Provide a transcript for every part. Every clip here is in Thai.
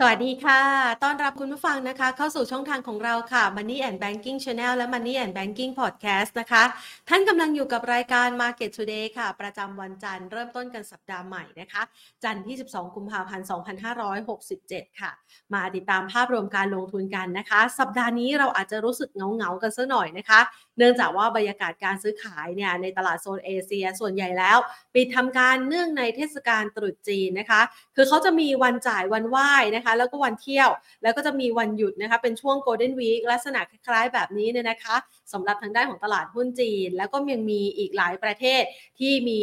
สวัสดีค่ะ ต้อนรับคุณผู้ฟังนะคะ เข้าสู่ช่องทางของเราค่ะ Money and Banking Channel และ Money and Banking Podcast นะคะ ท่านกำลังอยู่กับรายการ Market Today ค่ะ ประจำวันจันทร์เริ่มต้นกันสัปดาห์ใหม่นะคะ จันทร์ที่ 12 กุมภาพันธ์ 2567 ค่ะ มาติดตามภาพรวมการลงทุนกันนะคะ สัปดาห์นี้เราอาจจะรู้สึกเงาๆกันสักหน่อยนะคะ เนื่องจากว่าบรรยากาศการซื้อขายเนี่ยในตลาดโซนเอเชีย ส่วนใหญ่แล้วปิดทำการเนื่องในเทศกาลตรุษจีนนะคะ คือเขาจะมีวันจ่ายวันไหว้นะคะแล้วก็วันเที่ยว แล้วก็จะมีวันหยุดนะคะ เป็นช่วง Golden Week ลักษณะคล้ายๆแบบนี้เนี่ยนะคะสำหรับทางด้านของตลาดหุ้นจีน แล้วก็ยังมีอีกหลายประเทศที่มี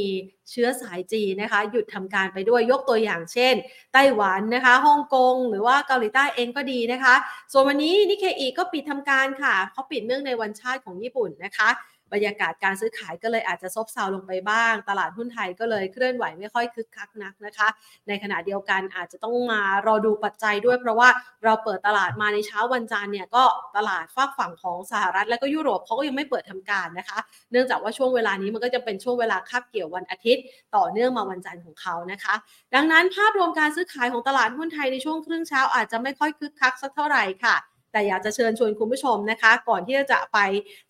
เชื้อสายจีนนะคะ หยุดทำการไปด้วยยกตัวอย่างเช่น ไต้หวันนะคะฮ่องกงหรือว่าเกาหลีใต้เองก็ดีนะคะ ส่วนวันนี้นิเคอีก็ปิดทำการค่ะเขาปิดเนื่องในวันชาติของญี่ปุ่นนะคะ บรรยากาศการซื้อขายก็เลยอาจจะซบเซาลงไปบ้าง ตลาดหุ้นไทยก็เลยเคลื่อนไหวไม่ค่อยคึกคักนักนะคะ ในขณะเดียวกันอาจจะต้องมารอดูปัจจัยด้วย เพราะว่าเราเปิดตลาดมาในเช้าวันจันทร์เนี่ยก็ตลาดฝากฝั่งของสหรัฐและก็ยุโรปเขาก็ยังไม่เปิดทำการนะคะ เนื่องจากว่าช่วงเวลานี้มันก็จะเป็นช่วงเวลาคาบเกี่ยววันอาทิตย์ ต่อเนื่องมาวันจันทร์ของเขานะคะ ดังนั้นภาพรวมการซื้อขายของตลาดหุ้นไทยในช่วงครึ่งเช้าอาจจะไม่ค่อยคึกคักสักเท่าไหร่ค่ะ แต่อยากจะเชิญชวนคุณผู้ชมนะคะ ก่อนที่จะไป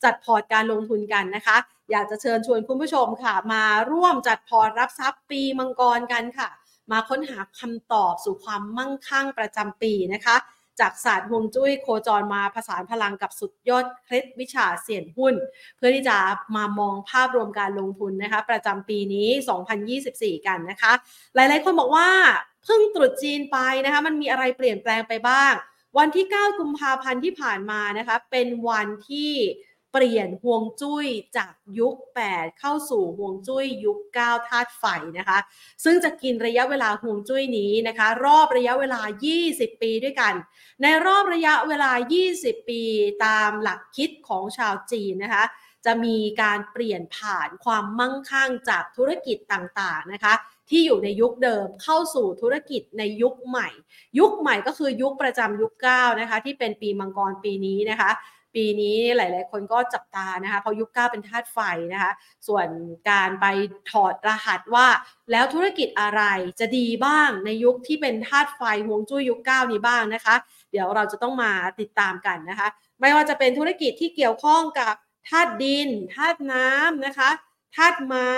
จัดพอร์ตการลงทุนกันนะคะ อยากจะเชิญชวนคุณผู้ชมค่ะ มาร่วมจัดพอร์ตรับทรัพย์ปีมังกรกันค่ะ มาค้นหาคำตอบสู่ความมั่งคั่งประจำปีนะคะจากศาสตร์ฮวงจุ้ยโคจรมาผสานพลังกับสุดยอดเคล็ดวิชาเสี่ยนหุ้น เพื่อที่จะมามองภาพรวมการลงทุนนะคะ ประจำปีนี้ 2024 กันนะคะ หลายๆคนบอกว่าเพิ่งตรุษจีนไปนะคะ มันมีอะไรเปลี่ยนแปลงไปบ้าง วันที่ 9 กุมภาพันธ์ที่ผ่านมานะคะเป็นวันที่เปลี่ยนห่วงจุ้ยจากยุค 8 เข้าสู่ห่วงจุ้ยยุค 9 ธาตุไฟนะคะ ซึ่งจะกินระยะเวลาห่วงจุ้ยนี้นะคะ รอบระยะเวลา 20 ปีด้วยกัน ในรอบระยะเวลา 20 ปีตามหลักคิดของชาวจีนนะคะ จะมีการเปลี่ยนผ่านความมั่งคั่งจากธุรกิจต่างๆนะคะ ที่อยู่ในยุคเดิมเข้าสู่ธุรกิจในยุคใหม่ ยุคใหม่ก็คือยุคประจำยุค9นะคะที่เป็นปีมังกรปีนี้นะคะปีนี้หลาย ๆ คนก็จับตานะคะเพราะยุค9เป็นธาตุไฟนะคะ ส่วนการไปถอดรหัสว่า แล้วธุรกิจอะไรจะดีบ้างในยุคที่เป็นธาตุไฟฮวงจุ้ยยุค9นี้บ้างนะคะ เดี๋ยวเราจะต้องมาติดตามกันนะคะ ไม่ว่าจะเป็นธุรกิจที่เกี่ยวข้องกับธาตุดินธาตุน้ำนะคะธาตุไม้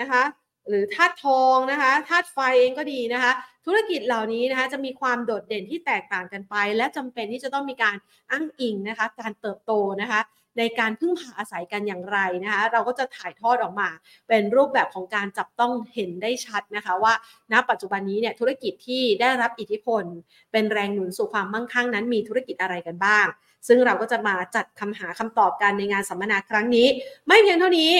นะคะ หรือธาตุทองนะคะธาตุไฟเองก็ดีนะคะ ธุรกิจเหล่านี้นะคะจะมีความโดดเด่นที่แตกต่างกันไป และจำเป็นที่จะต้องมีการอ้างอิงนะคะการเติบโตนะคะในการพึ่งพาอาศัยกันอย่างไรนะคะ เราก็จะถ่ายทอดออกมา เป็นรูปแบบของการจับต้องเห็นได้ชัดนะคะ ว่าณปัจจุบันนี้เนี่ยธุรกิจที่ได้รับอิทธิพล เป็นแรงหนุนสู่ความมั่งคั่งนั้น มีธุรกิจอะไรกันบ้าง ซึ่งเราก็จะมาจัดคำหาคำตอบกันในงานสัมมนาครั้งนี้ ไม่เพียงเท่านี้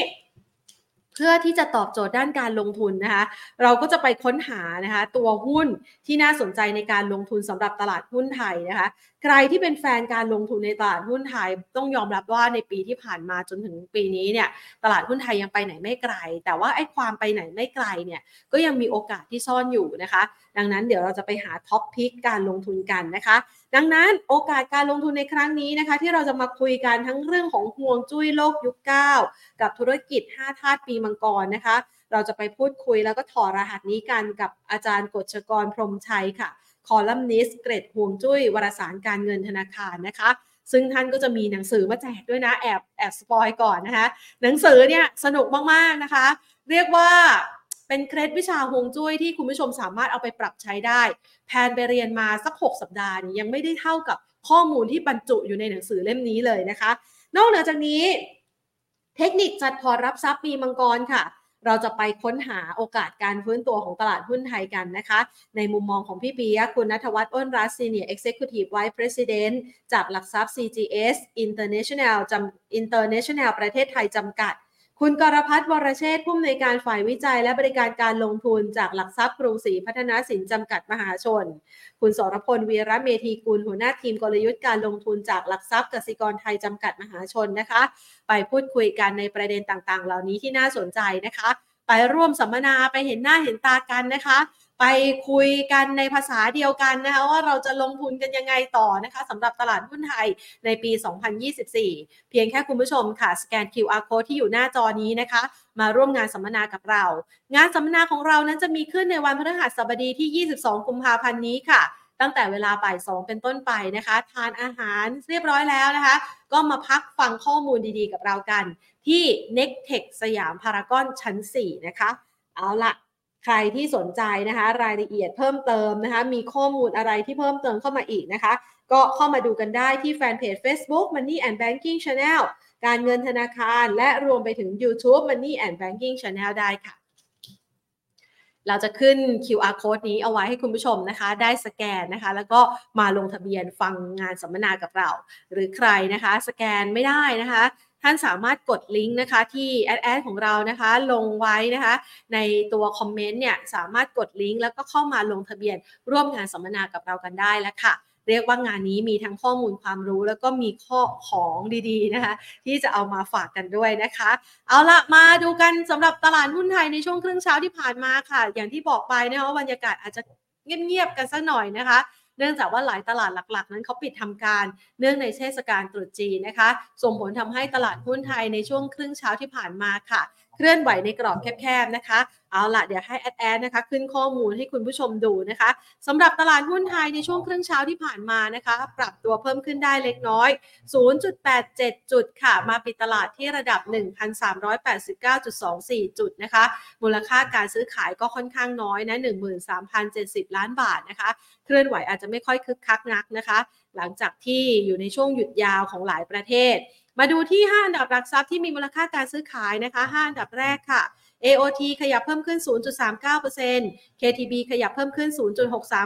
เพื่อที่จะตอบโจทย์ด้านการลงทุนนะคะ เราก็จะไปค้นหานะคะตัวหุ้นที่น่าสนใจในการลงทุนสำหรับตลาดหุ้นไทยนะคะ ใครที่เป็นแฟนการลงทุนในตลาดหุ้นไทย ต้องยอมรับว่าในปีที่ผ่านมาจนถึงปีนี้เนี่ยตลาดหุ้นไทยยังไปไหนไม่ไกล แต่ว่าไอ้ความไปไหนไม่ไกลเนี่ยก็ยังมีโอกาสที่ซ่อนอยู่นะคะ ดังนั้นเดี๋ยวเราจะไปหาท็อปพิกการลงทุนกันนะคะ ดังนั้นโอกาสการลงทุนในครั้งนี้นะคะ ที่เราจะมาคุยกันทั้งเรื่องของห่วงจุ้ยโลกยุค9กับธุรกิจ 5 ธาตุปีมังกรนะคะ เราจะไปพูดคุยแล้วก็ถอดรหัสนี้กันกับอาจารย์กฤษกรพรมชัยค่ะคอลัมนิสเกรดห่วงจุ้ยวารสารการเงินธนาคารนะคะซึ่งท่านก็จะมีหนังสือมาแจกด้วยนะ แอบแอบสปอยก่อนนะคะ หนังสือเนี่ยสนุกมาก ๆ นะคะ เรียกว่า เป็นเคล็ดวิชาฮวงจุ้ยที่คุณผู้ชมสามารถเอาไปปรับใช้ได้ แพนไปเรียนมาสัก 6 สัปดาห์นี้ยังไม่ได้เท่ากับข้อมูลที่บรรจุอยู่ในหนังสือเล่มนี้เลยนะคะ นอกเหนือจากนี้ เทคนิคจัดพอร์ตรับทรัพย์ปีมังกรค่ะเราจะไปค้นหาโอกาสการฟื้นตัวของตลาดหุ้นไทยกันนะคะ ในมุมมองของพี่ปียคุณนัทวัฒน์อ้นรัตน์ Senior Executive Vice President จากหลักทรัพย์ CGS International จำ International ประเทศไทยจำกัด คุณกรพัฒน์วรเชษผู้อำนวยการฝ่ายวิจัย และบริการการลงทุนจากหลักทรัพย์กรุงศรีพัฒนาสินจำกัดมหาชน คุณสรพลวีระเมธีกุลหัวหน้าทีมกลยุทธ์การลงทุนจากหลักทรัพย์กสิกรไทยจำกัดมหาชนนะคะ ไปพูดคุยกันในประเด็นต่างๆ เหล่านี้ที่น่าสนใจนะคะ ไปร่วมสัมมนาไปเห็นหน้าเห็นตากันนะคะ ไปคุยกันในภาษาเดียวกันนะคะว่าเราจะลงทุนกันยังไงต่อนะคะสำหรับตลาดหุ้นไทยในปี 2024 เพียงแค่คุณผู้ชมค่ะ สแกน QR code ที่อยู่หน้าจอนี้นะคะ มาร่วมงานสัมมนากับเรา งานสัมมนาของเรานั้นจะมีขึ้นในวันพฤหัสบดีที่ 22 กุมภาพันธ์นี้ค่ะตั้งแต่เวลาบ่ายสองเป็นต้นไปนะคะ ทานอาหารเรียบร้อยแล้วนะคะ ก็มาพักฟังข้อมูลดีๆกับเรากัน ที่ n e c t e c h สยามพารากอนชั้น 4 นะคะ เอาละ ใครที่สนใจนะคะ รายละเอียดเพิ่มเติมนะคะ มีข้อมูลอะไรที่เพิ่มเติมเข้ามาอีกนะคะ ก็เข้ามาดูกันได้ที่แฟนเพจ Facebook Money and Banking Channel การเงินธนาคารและรวมไปถึง YouTube Money and Banking Channel ได้ค่ะ เราจะขึ้น QR code นี้เอาไว้ให้คุณผู้ชมนะคะ ได้สแกนนะคะ แล้วก็มาลงทะเบียนฟังงานสัมมนากับเรา หรือใครนะคะ สแกนไม่ได้นะคะ ท่านสามารถกดลิงก์นะคะที่แอดแอดของเรานะคะลงไว้นะคะในตัวคอมเมนต์เนี่ยสามารถกดลิงก์แล้วก็เข้ามาลงทะเบียนร่วมงานสัมมนากับเรากันได้แล้วค่ะเรียกว่างานนี้มีทั้งข้อมูลความรู้แล้วก็มีข้อของดีๆนะคะ ที่จะเอามาฝากกันด้วยนะคะ เอาละมาดูกันสำหรับตลาดหุ้นไทยในช่วงครึ่งเช้าที่ผ่านมาค่ะ อย่างที่บอกไปนะคะว่าบรรยากาศอาจจะเงียบๆกันสักหน่อยนะคะ เนื่องจากว่าหลายตลาดหลักๆ นั้นเขาปิดทำการเนื่องในเทศกาลตรุษจีนนะคะ ส่งผลทำให้ตลาดหุ้นไทยในช่วงครึ่งเช้าที่ผ่านมาค่ะ เคลื่อนไหวในกรอบแคบๆนะคะเอาละเดี๋ยวให้แอดแอดนะคะขึ้นข้อมูลให้คุณผู้ชมดูนะคะสำหรับตลาดหุ้นไทยในช่วงครึ่งเช้าที่ผ่านมานะคะ ปรับตัวเพิ่มขึ้นได้เล็กน้อย 0.87 จุดค่ะ มาปิดตลาดที่ระดับ 1,389.24 จุดนะคะ มูลค่าการซื้อขายก็ค่อนข้างน้อยนะ 13,070 ล้านบาทนะคะ เคลื่อนไหวอาจจะไม่ค่อยคึกคักนักนะคะ หลังจากที่อยู่ในช่วงหยุดยาวของหลายประเทศ มาดูที่ 5 อันดับหลักทรัพย์ที่มีมูลค่าการซื้อขายนะคะ 5 อันดับแรกค่ะ AOT ขยับเพิ่มขึ้น 0.39% KTB ขยับเพิ่มขึ้น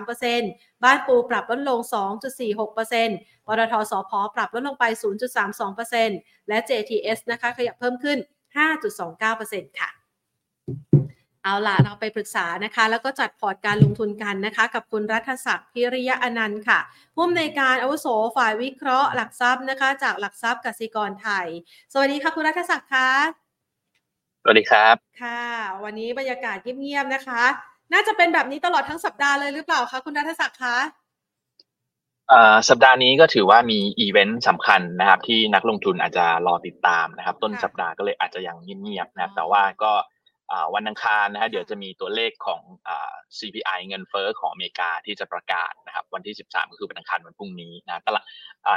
0.63%บ้านปูปรับลดลง 2.46%ปตทสพปรับลดลงไป 0.32%และ JTS นะคะ ขยับเพิ่มขึ้น 5.29%ค่ะ เอาล่ะเราไปปรึกษานะคะ แล้วก็จัดพอร์ตการลงทุนกันนะคะ กับคุณรัฐศักดิ์พิริยะอนันต์ค่ะผู้อำนวยการอาวุโสฝ่ายวิเคราะห์หลักทรัพย์นะคะ จากหลักทรัพย์กสิกรไทย สวัสดีค่ะคุณรัฐศักดิ์ค่ะสวัสดีครับ ค่ะ วันนี้บรรยากาศเงียบๆนะคะ น่าจะเป็นแบบนี้ตลอดทั้งสัปดาห์เลยหรือเปล่าคะคุณรัฐศักดิ์คะสัปดาห์นี้ก็ถือว่ามีอีเวนต์สำคัญนะครับ ที่นักลงทุนอาจจะรอติดตามนะครับ ต้นสัปดาห์ก็เลยอาจจะยังเงียบๆนะครับแต่ว่าก็ วันอังคารนะฮะเดี๋ยวจะมีตัวเลขของ CPI เงินเฟ้อของอเมริกาที่จะประกาศนะครับวันที่ 13 ก็คือวันอังคารวันพรุ่งนี้นะตลาด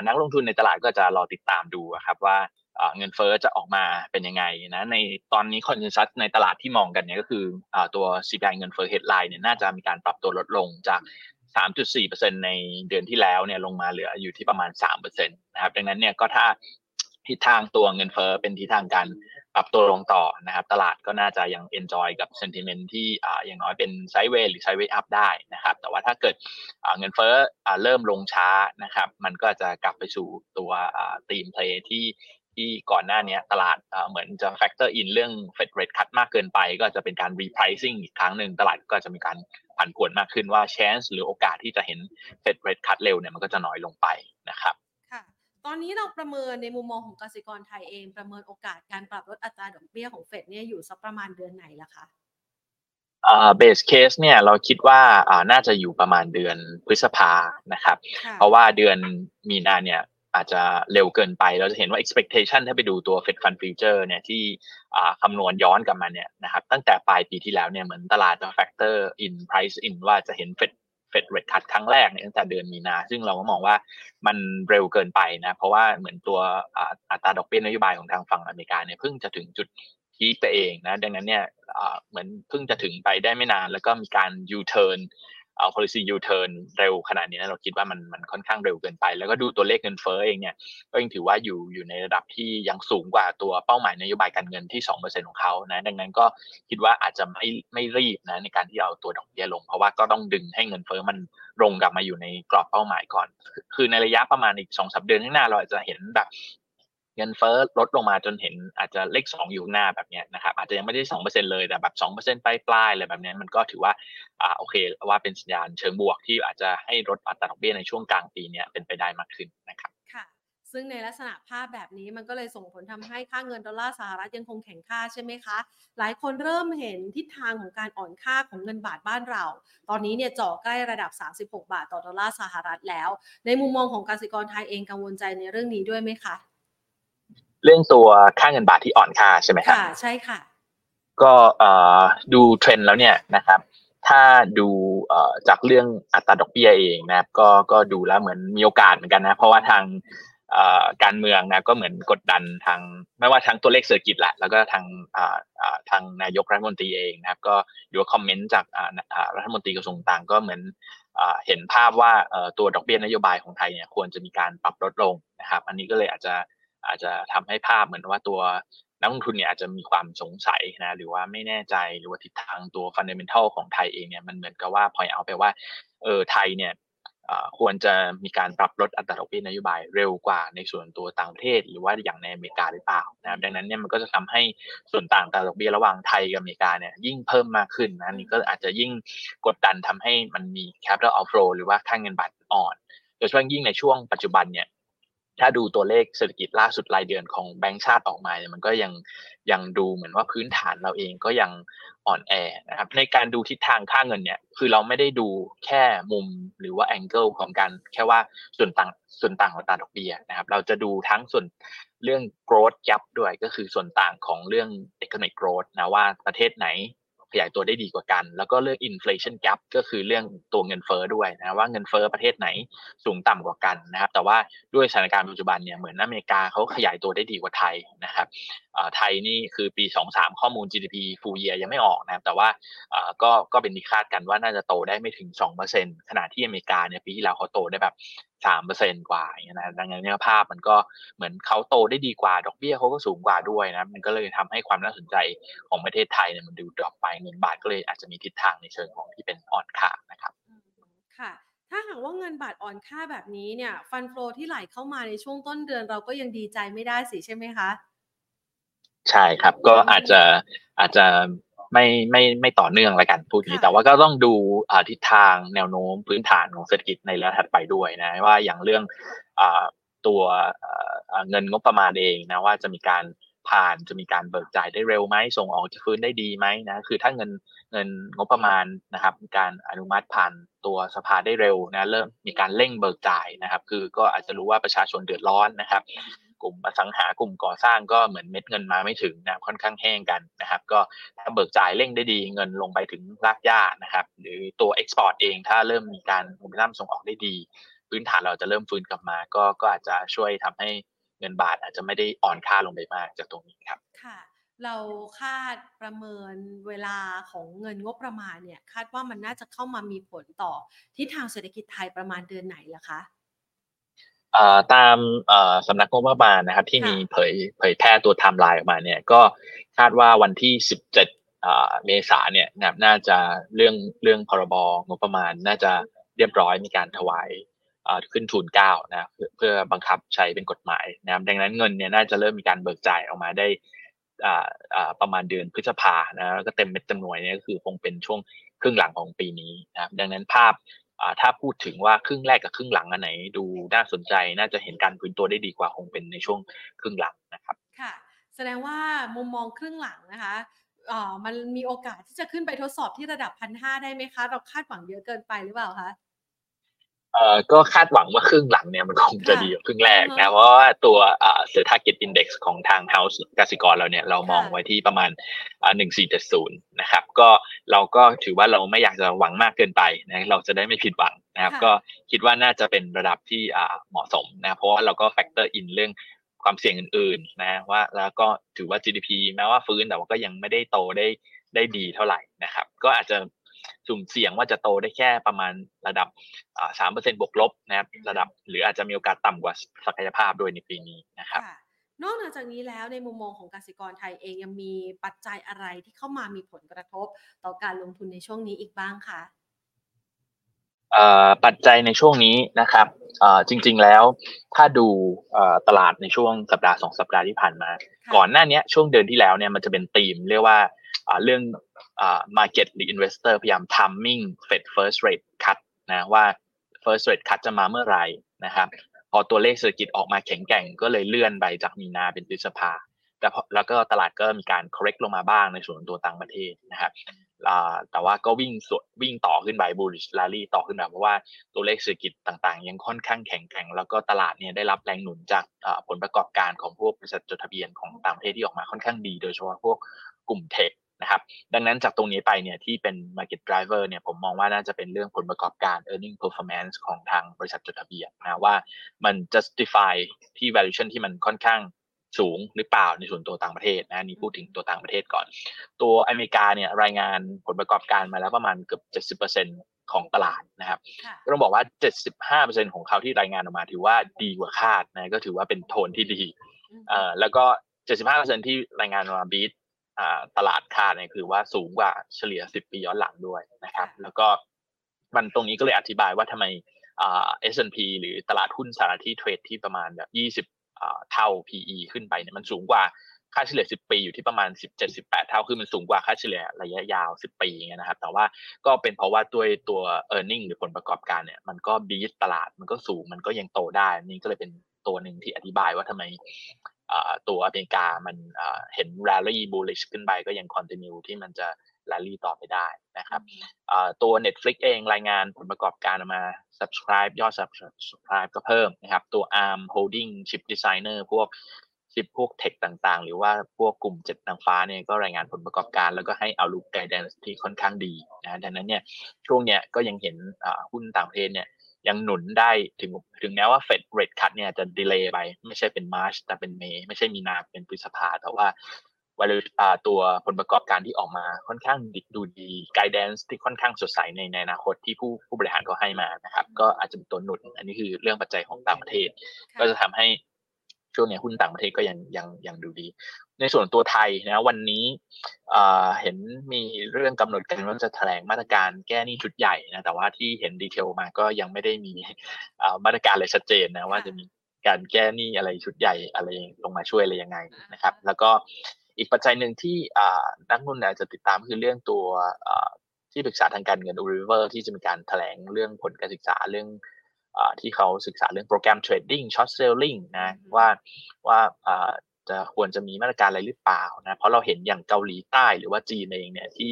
นักลงทุนในตลาดก็จะรอติดตามดูครับว่าเงินเฟ้อจะออกมาเป็นยังไงนะในตอนนี้ consensus ในตลาดที่มองกันเนี่ยก็คือตัว CPI เงินเฟ้อ headline เนี่ยน่าจะมีการปรับตัวลดลงจาก 3.4%ในเดือนที่แล้วเนี่ยลงมาเหลืออยู่ที่ประมาณ3%นะครับดังนั้นเนี่ยก็ถ้าทิศทางตัวเงินเฟ้อเป็นทิศทางการ ปรับตัวลงต่อนะครับ ตลาดก็น่าจะยัง enjoy กับ sentiment ที่อย่างน้อยเป็น sideway หรือ sideway up ได้นะครับ แต่ว่าถ้าเกิดเงินเฟ้อเริ่มลงช้านะครับ มันก็จะกลับไปสู่ตัวตีมเพลย์ที่ที่ก่อนหน้านี้ตลาดเหมือนจะ factor in เรื่อง Fed rate cut มากเกินไป ก็จะเป็นการ repricing อีกครั้งหนึ่งตลาดก็จะมีการผันผวนมากขึ้นว่า chance หรือโอกาสที่จะเห็น Fed rate cut เร็วเนี่ยมันก็จะน้อยลงไปนะครับ ตอนนี้เราประเมินในมุมมองของกสิกรไทยเอง ประเมินโอกาสการปรับลดอัตราดอกเบี้ยของเฟดเนี่ยอยู่สักประมาณเดือนไหนล่ะคะเบสเคสเนี่ยเราคิดว่าน่าจะอยู่ประมาณเดือนพฤษภานะครับ เพราะว่าเดือนมีนาเนี่ยอาจจะเร็วเกินไป เราจะเห็นว่า expectation ถ้าไปดูตัว Fed Fund Future เนี่ยที่คำนวณย้อนกลับมาเนี่ยนะครับตั้งแต่ปลายปีที่แล้วเนี่ยเหมือนตลาดจะ factor in price in ว่าจะเห็น Fed เฟดเรดคัดครั้งแรกเนี่ยตั้งแต่เดือนมีนา ซึ่งเราก็มองว่ามันเร็วเกินไปนะ เพราะว่าเหมือนตัวอัตราดอกเบี้ยนโยบายของทางฝั่งอเมริกาเนี่ยเพิ่งจะถึงจุดพีคไปเองนะ ดังนั้นเนี่ยเหมือนเพิ่งจะถึงไปได้ไม่นาน แล้วก็มีการยูเทิร์น policy U turn เร็วขนาดนี้นะเราคิดว่ามันมันค่อนข้างเร็วเกินไป แล้วก็ดูตัวเลขเงินเฟ้อเองเนี่ยก็ยังถือว่าอยู่อยู่ในระดับที่ยังสูงกว่าตัวเป้าหมายนโยบายการเงินที่2%ของเขานะดังนั้นก็คิดว่าอาจจะไม่ไม่รีบนะในการที่เอาตัวดอกเบี้ยลง เพราะว่าก็ต้องดึงให้เงินเฟ้อมันลงกลับมาอยู่ในกรอบเป้าหมายก่อน คือในระยะประมาณอีกสองสาเดือนข้างหน้าเราอาจจะเห็นแบบ เงินเฟ้อลดลงมาจนเห็นอาจจะเลขสองอยู่หน้าแบบนี้นะครับอาจจะยังไม่ได้สองเปอร์เซ็นเลยแต่แบบสองเปอร์เซ็นต์ปลายๆอะไรแบบนี้มันก็ถือว่าอ่าโอเคว่าเป็นสัญญาณเชิงบวกที่อาจจะให้ลดอัตราดอกเบี้ยในช่วงกลางปีเนี้เป็นไปได้มากขึ้นนะครับค่ะซึ่งในลักษณะภาพแบบนี้มันก็เลยส่งผลทำให้ค่าเงินดอลลาร์สหรัฐยังคงแข็งค่าใช่ไหมคะ หลายคนเริ่มเห็นทิศทางของการอ่อนค่าของเงินบาทบ้านเรา ตอนนี้เนี่ยจ่อใกล้ระดับ 36 บาทต่อดอลลาร์สหรัฐแล้ว ในมุมมองของกสิกรไทยเองกังวลใจในเรื่องนี้ด้วยไหมคะ เรื่องตัวค่าเงินบาทที่อ่อนค่าใช่ไหมครับค่ะใช่ค่ะ ก็ดูเทรนด์แล้วเนี่ยนะครับ ถ้าดูจากเรื่องอัตราดอกเบี้ยเองนะครับ ก็ก็ดูแล้วเหมือนมีโอกาสเหมือนกันนะ เพราะว่าทางการเมืองนะก็เหมือนกดดันทางไม่ว่าทางตัวเลขเศรษฐกิจแหละแล้วก็ทางทางนายกรัฐมนตรีเองนะครับก็ดูคอมเมนต์จากรัฐมนตรีกระทรวงต่างก็เหมือนเห็นภาพว่าตัวดอกเบี้ยนโยบายของไทยเนี่ยควรจะมีการปรับลดลงนะครับ อันนี้ก็เลยอาจจะ อาจจะทำให้ภาพเหมือนว่าตัวนักลงทุนเนี่ยอาจจะมีความสงสัยนะหรือว่าไม่แน่ใจหรือว่าทิศทางตัวฟันเดเมนทัลของไทยเองเนี่ยมันเหมือนกับว่าพอยเอาไปว่าเออไทยเนี่ยควรจะมีการปรับลดอัตราดอกเบี้ยนโยบายเร็วกว่าในส่วนตัวต่างประเทศ หรือว่าอย่างในอเมริกาหรือเปล่านะดังนั้นเนี่ยมันก็จะทำให้ส่วนต่างอัตราดอกเบี้ยระหว่างไทยกับอเมริกาเนี่ยยิ่งเพิ่มมากขึ้นนะนี่ก็อาจจะยิ่งกดดันทำให้มันมี capital outflow หรือว่าค่างเงินบาทอ่อนโดยเฉพาะยิ่งในช่วงปัจจุบันเนี่ย ถ้าดูตัวเลขเศรษฐกิจล่าสุดรายเดือนของแบงก์ชาติออกมาเนี่ยมันก็ยังยังดูเหมือนว่าพื้นฐานเราเองก็ยังอ่อนแอนะครับในการดูทิศทางค่าเงินเนี่ยคือเราไม่ได้ดูแค่มุมหรือว่าแองเกิลของการแค่ว่าส่วนต่างส่วนต่างของตาดอกเบี้ยนะครับ เราจะดูทั้งส่วนเรื่อง growth gap ด้วยก็คือส่วนต่างของเรื่อง economic growth นะว่าประเทศไหน ขยายตัวได้ดีกว่ากัน แล้วก็เรื่อง inflation gap ก็คือเรื่องตัวเงินเฟ้อด้วยนะว่าเงินเฟ้อประเทศไหนสูงต่ำกว่ากันนะครับแต่ว่าด้วยสถานการณ์ปัจจุบันเนี่ยเหมือนอเมริกาเขาขยายตัวได้ดีกว่าไทยนะครับไทยนี่คือปี 23 ข้อมูล GDP full year ยังไม่ออกนะครับแต่ว่าก็ก็เป็นที่คาดกันว่าน่าจะโตได้ไม่ถึง 2%ขณะที่อเมริกาเนี่ยปีที่แล้วเขาโตได้แบบ สามเปอร์เซ็นกว่าอย่างนี้นะดังนั้นเนี่ยภาพมันก็เหมือนเขาโตได้ดีกว่าดอกเบี้ยเขาก็สูงกว่าด้วยนะมันก็เลยทำให้ความน่าสนใจของประเทศไทยเนี่ยมันดูดรอปไปเงินบาทก็เลยอาจจะมีทิศทางในเชิงของที่เป็นอ่อนค่านะครับค่ะถ้าหากว่าเงินบาทอ่อนค่าแบบนี้เนี่ย ฟันโฟที่ไหลเข้ามาในช่วงต้นเดือนเราก็ยังดีใจไม่ได้สิใช่ไหมคะ ใช่ครับก็อาจจะอาจจะ ไม่ไม่ไม่ต่อเนื่องละกันพูดนี้แต่ว่าก็ต้องดูทิศทางแนวโน้มพื้นฐานของเศรษฐกิจในระยะถัดไปด้วยนะว่าอย่างเรื่องตัวเงินงบประมาณเองนะว่าจะมีการผ่านจะมีการเบิกจ่ายได้เร็วไหมส่งออกจะฟื้นได้ดีไหมนะคือถ้าเงินเงินงบประมาณนะครับมีการอนุมัติผ่านตัวสภาได้เร็วนะเริ่มมีการเร่งเบิกจ่ายนะครับ คือก็อาจจะรู้ว่าประชาชนเดือดร้อนนะครับ กลุ่มอสังหากลุ่มก่อสร้างก็เหมือนเม็ดเงินมาไม่ถึงนะค่อนข้างแห้งกันนะครับ ก็ถ้าเบิกจ่ายเร่งได้ดีเงินลงไปถึงรากหญ้านะครับ หรือตัว export เองถ้าเริ่มมีการมุมน้ำส่งออกได้ดี พื้นฐานเราจะเริ่มฟื้นกลับมา ก็ก็อาจจะช่วยทำให้เงินบาทอาจจะไม่ได้อ่อนค่าลงไปมากจากตรงนี้ครับค่ะเราคาดประเมินเวลาของเงินงบประมาณเนี่ย คาดว่ามันน่าจะเข้ามามีผลต่อทิศทางเศรษฐกิจไทยประมาณเดือนไหนล่ะคะ ตามสำนักงบประมาณนะครับ ที่มีเผยเผยแพร่ตัวไทม์ไลน์ออกมาเนี่ยก็คาดว่าวันที่ 17 เมษาเนี่ยนะน่าจะเรื่องเรื่องพรบงบประมาณน่าจะเรียบร้อยมีการถวายขึ้นทูลเกล้านะเพื่อบังคับใช้เป็นกฎหมายนะครับดังนั้นเงินเนี่ยน่าจะเริ่มมีการเบิกจ่ายออกมาได้ประมาณเดือนพฤษภานะแล้วก็เต็มเม็ดเต็มหน่วยเนี่ยก็คือคงเป็นช่วงครึ่งหลังของปีนี้นะครับดังนั้นภาพ ถ้าพูดถึงว่าครึ่งแรกกับครึ่งหลังอันไหนดูน่าสนใจน่าจะเห็นการฟื้นตัวได้ดีกว่าคงเป็นในช่วงครึ่งหลังนะครับค่ะ แสดงว่ามุมมองครึ่งหลังนะคะอ่อมันมีโอกาสที่จะขึ้นไปทดสอบที่ระดับพันห้าได้ไหมคะ เราคาดหวังเยอะเกินไปหรือเปล่าคะ เอ่อก็คาดหวังว่าครึ่งหลังเนี่ยมันคงจะดีกว่าครึ่งแรกนะเพราะว่าตัวเอ่อ SET target index ของทาง house กสิกรเราเนี่ยเรามองไว้ที่ประมาณอ่าหนึ่งสี่เจ็ดศูนย์นะครับ ก็เราก็ถือว่าเราไม่อยากจะหวังมากเกินไปนะเราจะได้ไม่ผิดหวังนะครับ ก็คิดว่าน่าจะเป็นระดับที่อ่าเหมาะสมนะเพราะว่าเราก็ factor in เรื่องความเสี่ยงอื่นๆนะว่าแล้วก็ถือว่า GDP แม้ว่าฟื้นแต่ว่าก็ยังไม่ได้โตได้ได้ดีเท่าไหร่นะครับ ก็อาจจะ สุ่มเสี่ยงว่าจะโตได้แค่ประมาณระดับสามเปอร์เซ็นบวกลบนะครับระดับ หรืออาจจะมีโอกาสต่ำกว่าศักยภาพด้วยในปีนี้นะครับนอกจากนี้แล้วในมุมมองของกสิกรไทยเองยังมีปัจจัยอะไรที่เข้ามามีผลกระทบต่อการลงทุนในช่วงนี้อีกบ้างคะปัจจัยในช่วงนี้นะครับจริงๆแล้วถ้าดูตลาดในช่วงสัปดาห์สองสัปดาห์ที่ผ่านมา ก่อนหน้านี้ช่วงเดือนที่แล้วเนี่ยมันจะเป็นธีมเรียกว่า เรื่อง market หรือ investor พยายาม timing Fed first rate cut นะว่า first rate cut จะมาเมื่อไหร่นะครับพอตัวเลขเศรษฐกิจออกมาแข็งแกร่งก็เลยเลื่อนไปจากมีนาเป็นพฤษภาแต่แล้วก็ตลาดก็มีการ correct ลงมาบ้างในส่วนตัวต่างประเทศนะครับแต่ว่าก็วิ่งสววิ่งต่อขึ้นไป bullish rally ต่อขึ้นมาเพราะว่าตัวเลขเศรษฐกิจต่างๆ ยังค่อนข้างแข็งแกร่ง แล้วก็ตลาดเนี่ยได้รับแรงหนุนจากผลประกอบการของพวกบริษัทจดทะเบียนของต่างประเทศที่ออกมาค่อนข้างดี โดยเฉพาะพวกกลุ่มเทค นะครับดังนั้นจากตรงนี้ไปเนี่ยที่เป็น market driver เนี่ยผมมองว่าน่าจะเป็นเรื่องผลประกอบการ earning performance ของทางบริษัทจดทะเบียนนะว่ามัน justify ที่ valuation ที่มันค่อนข้างสูงหรือเปล่าในส่วนตัวต่างประเทศนะนี่พูดถึงตัวต่างประเทศก่อน ตัวอเมริกาเนี่ยรายงานผลประกอบการมาแล้วประมาณเกือบ70%ของตลาดนะครับก็ต้องบอกว่า 75%ของเขาที่รายงานออกมาถือว่าดีกว่าคาดนะก็ถือว่าเป็นโทนที่ดีเอ่อแล้วก็ 75%ที่รายงานออกมาบีท ตลาดคาดเนี่ยคือว่าสูงกว่าเฉลี่ย 10 ปีย้อนหลังด้วยนะครับ แล้วก็มันตรงนี้ก็เลยอธิบายว่าทำไมเอสแอนด์พีหรือตลาดหุ้นสหรัฐที่เทรดที่ประมาณแบบ20 เท่า PE ขึ้นไปเนี่ยมันสูงกว่าค่าเฉลี่ย 10 ปีอยู่ที่ประมาณ 17-18 เท่า คือมันสูงกว่าค่าเฉลี่ยระยะยาว 10 ปีเงี้ยนะครับ แต่ว่าก็เป็นเพราะว่าด้วยตัว e a r n i n g หรือผลประกอบการเนี่ยมันก็บีตตลาดมันก็สูงมันก็ยังโตได้ นี่ก็เลยเป็นตัวหนึ่งที่อธิบายว่าทำไม ตัวอเมริกามันเห็น rally bullish ขึ้นไปก็ยัง continue ที่มันจะ rally ต่อไปได้นะครับตัว Netflix เองรายงานผลประกอบการมา subscribe ยอด subscribe ก็เพิ่มนะครับ ตัว ARM Holding Chip Designer พวกชิปพวก tech ต่างๆ หรือว่าพวกกลุ่มเจ็ดนางฟ้าเนี่ยก็รายงานผลประกอบการแล้วก็ให้ outlook guidance ที่ค่อนข้างดีนะดังนั้นเนี่ยช่วงเนี้ยก็ยังเห็นหุ้นต่างประเทศเนี่ย ยังหนุนได้ถึงถึงแม้ว่า Fed rate cut เนี่ยจะ delay ไป ไม่ใช่เป็น March แต่เป็น May ไม่ใช่มีนาเป็นพฤษภาแต่ว่าวัลตัวผลประกอบการที่ออกมาค่อนข้างดูดี guidance ที่ค่อนข้างสดใสในในอนาคตที่ผู้ผู้บริหารเขาให้มานะครับ ก็อาจจะเป็นตัวหนุน อันนี้คือเรื่องปัจจัยของต่างประเทศ ก็จะทำให้ช่วงนี้หุ้นต่างประเทศก็ยังยังยังดูดี ในส่วนตัวไทยนะวันนี้เห็นมีเรื่องกำหนดการว่าจะแถลงมาตรการแก้หนี้ชุดใหญ่นะแต่ว่าที่เห็น detail มาก็ยังไม่ได้มีมาตรการอะไรชัดเจนนะว่าจะมีการแก้หนี้อะไรชุดใหญ่อะไรลงมาช่วยอะไรยังไงนะครับ แล้วก็อีกปัจจัยหนึ่งที่นักลงทุนอาจจะติดตามคือเรื่องตัวที่ปรึกษาทางการเงินอูริเวอร์ที่จะมีการแถลงเรื่องผลการศึกษาเรื่องที่เขาศึกษาเรื่อง program trading short selling นะว่าว่า จะควรจะมีมาตรการอะไรหรือเปล่านะเพราะเราเห็นอย่างเกาหลีใต้หรือว่าจีนเองเนี่ยที่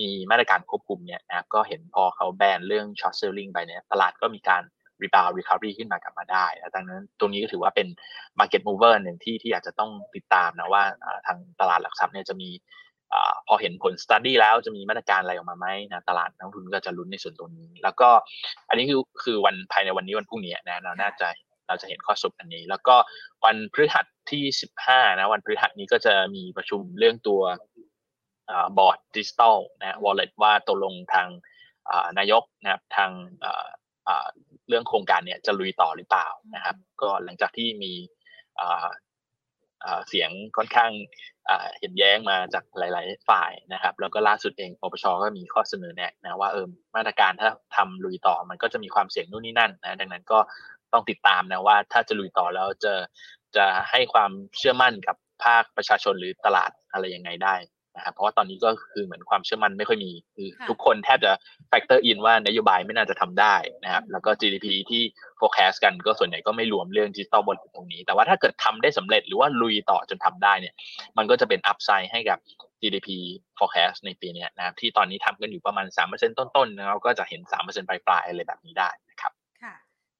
มีมาตรการควบคุมเนี่ยนะก็เห็นพอเขาแบนเรื่อง short selling ไปเนี่ยตลาดก็มีการrebound recovery ขึ้นมากลับมาได้ดังนั้นตรงนี้ก็ถือว่าเป็น Market Mover หนึ่งที่ที่อาจจะต้องติดตามนะว่าทางตลาดหลักทรัพย์เนี่ยจะมีพอเห็นผล study แล้วจะมีมาตรการอะไรออกมาไหมนะตลาดนักลงทุนก็จะลุ้นในส่วนตรงนี้ แล้วก็อันนี้คือคือวันภายในวันนี้วันพรุ่งนี้นะเราน่าจะ เราจะเห็นข้อสรุปอันนี้ แล้วก็วันพฤหัสที่ 15 นะ วันพฤหัสนี้ก็จะมีประชุมเรื่องตัวบอร์ดดิจิตอลนะ wallet ว่าตกลงทางนายกนะครับทางเรื่องโครงการเนี่ยจะลุยต่อหรือเปล่านะครับ ก็หลังจากที่มีเสียงค่อนข้างเห็นแย้งมาจากหลาย ๆ ฝ่ายนะครับ แล้วก็ล่าสุดเองปปชก็มีข้อเสนอแนะนะว่าเออมาตรการถ้าทำลุยต่อมันก็จะมีความเสี่ยงนู่นนี่นั่นนะดังนั้นก็ ต้องติดตามนะว่า ถ้าจะลุยต่อแล้วจะจะให้ความเชื่อมั่นกับภาคประชาชนหรือตลาดอะไรยังไงได้นะครับเพราะว่าตอนนี้ก็คือเหมือนความเชื่อมั่นไม่ค่อยมีคือทุกคนแทบจะ factor in ว่านโยบายไม่น่าจะทำได้นะครับแล้วก็ GDP ที่ forecast กันก็ส่วนใหญ่ก็ไม่รวมเรื่องดิจิตอลบนตรงนี้ แต่ว่าถ้าเกิดทำได้สำเร็จหรือว่าลุยต่อจนทำได้เนี่ย มันก็จะเป็น upside ให้กับ GDP forecast ในปีนี้นะครับที่ตอนนี้ทำกันอยู่ประมาณ 3%ต้นๆเราก็จะเห็น 3%ปลายๆอะไรแบบนี้ได้นะครับ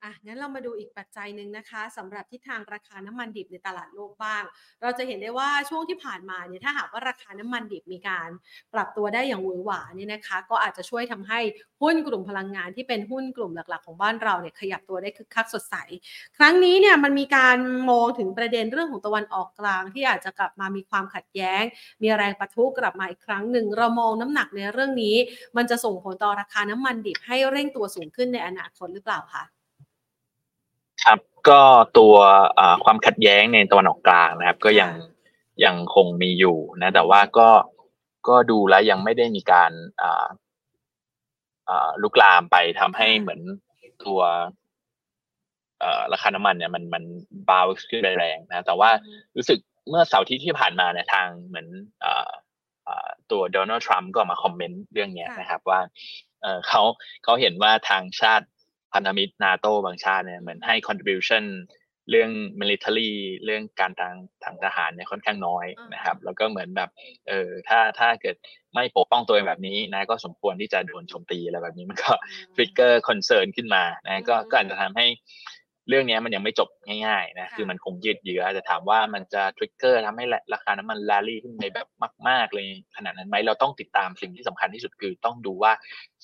อะงั้นเรามาดูอีกปัจจัยหนึ่งนะคะสำหรับทิศทางราคาน้ำมันดิบในตลาดโลกบ้าง เราจะเห็นได้ว่าช่วงที่ผ่านมาเนี่ยถ้าหากว่าราคาน้ำมันดิบมีการปรับตัวได้อย่างหวือหวาเนี่ยนะคะ ก็อาจจะช่วยทำให้หุ้นกลุ่มพลังงานที่เป็นหุ้นกลุ่มหลักๆ ของบ้านเราเนี่ยขยับตัวได้คึกคักสดใส ครั้งนี้เนี่ยมันมีการมองถึงประเด็นเรื่องของตะวันออกกลาง ที่อาจจะกลับมามีความขัดแย้ง มีแรงปะทุกลับมาอีกครั้งหนึ่งเรามองน้ำหนักในเรื่องนี้ มันจะส่งผลต่อราคาน้ำมันดิบให้เร่งตัวสูงขึ้นในอนาคตหรือเปล่าคะ ครับก็ตัวความขัดแย้งในตะวันออกกลางนะครับ ก็ยังยังคงมีอยู่นะ แต่ว่าก็ก็ดูแล้วยังไม่ได้มีการลุกลามไปทำให้เหมือนตัวราคาน้ำมันเนี่ยมันมันบาวขึ้นแรงนะ แต่ว่ารู้สึกเมื่อเสาร์ที่ที่ผ่านมาเนี่ยทางเหมือนตัวโดนัลด์ทรัมป์ก็มาคอมเมนต์เรื่องนี้นะครับว่าเขาเขาเห็นว่าทางชาติ พันธมิตรนาโตบางชาติเนี่ยเหมือนให้ contribution เรื่อง military เรื่องการทางทางทหารเนี่ยค่อนข้างน้อยนะครับ แล้วก็เหมือนแบบเออถ้าถ้าเกิดไม่ปกป้องตัวเองแบบนี้นะก็สมควรที่จะโดนโจมตีอะไรแบบนี้มันก็ trigger concern ขึ้นมานะก็ก็อาจจะทำให้ เรื่องนี้มันยังไม่จบง่ายๆนะคือมันคงยืดเยื้อจะถามว่ามันจะทริกเกอร์ทำให้ราคาน้ำมันแรลลี่ขึ้นในแบบมาก ๆ เลยขนาดนั้นไหมเราต้องติดตามสิ่งที่สำคัญที่สุดคือต้องดูว่า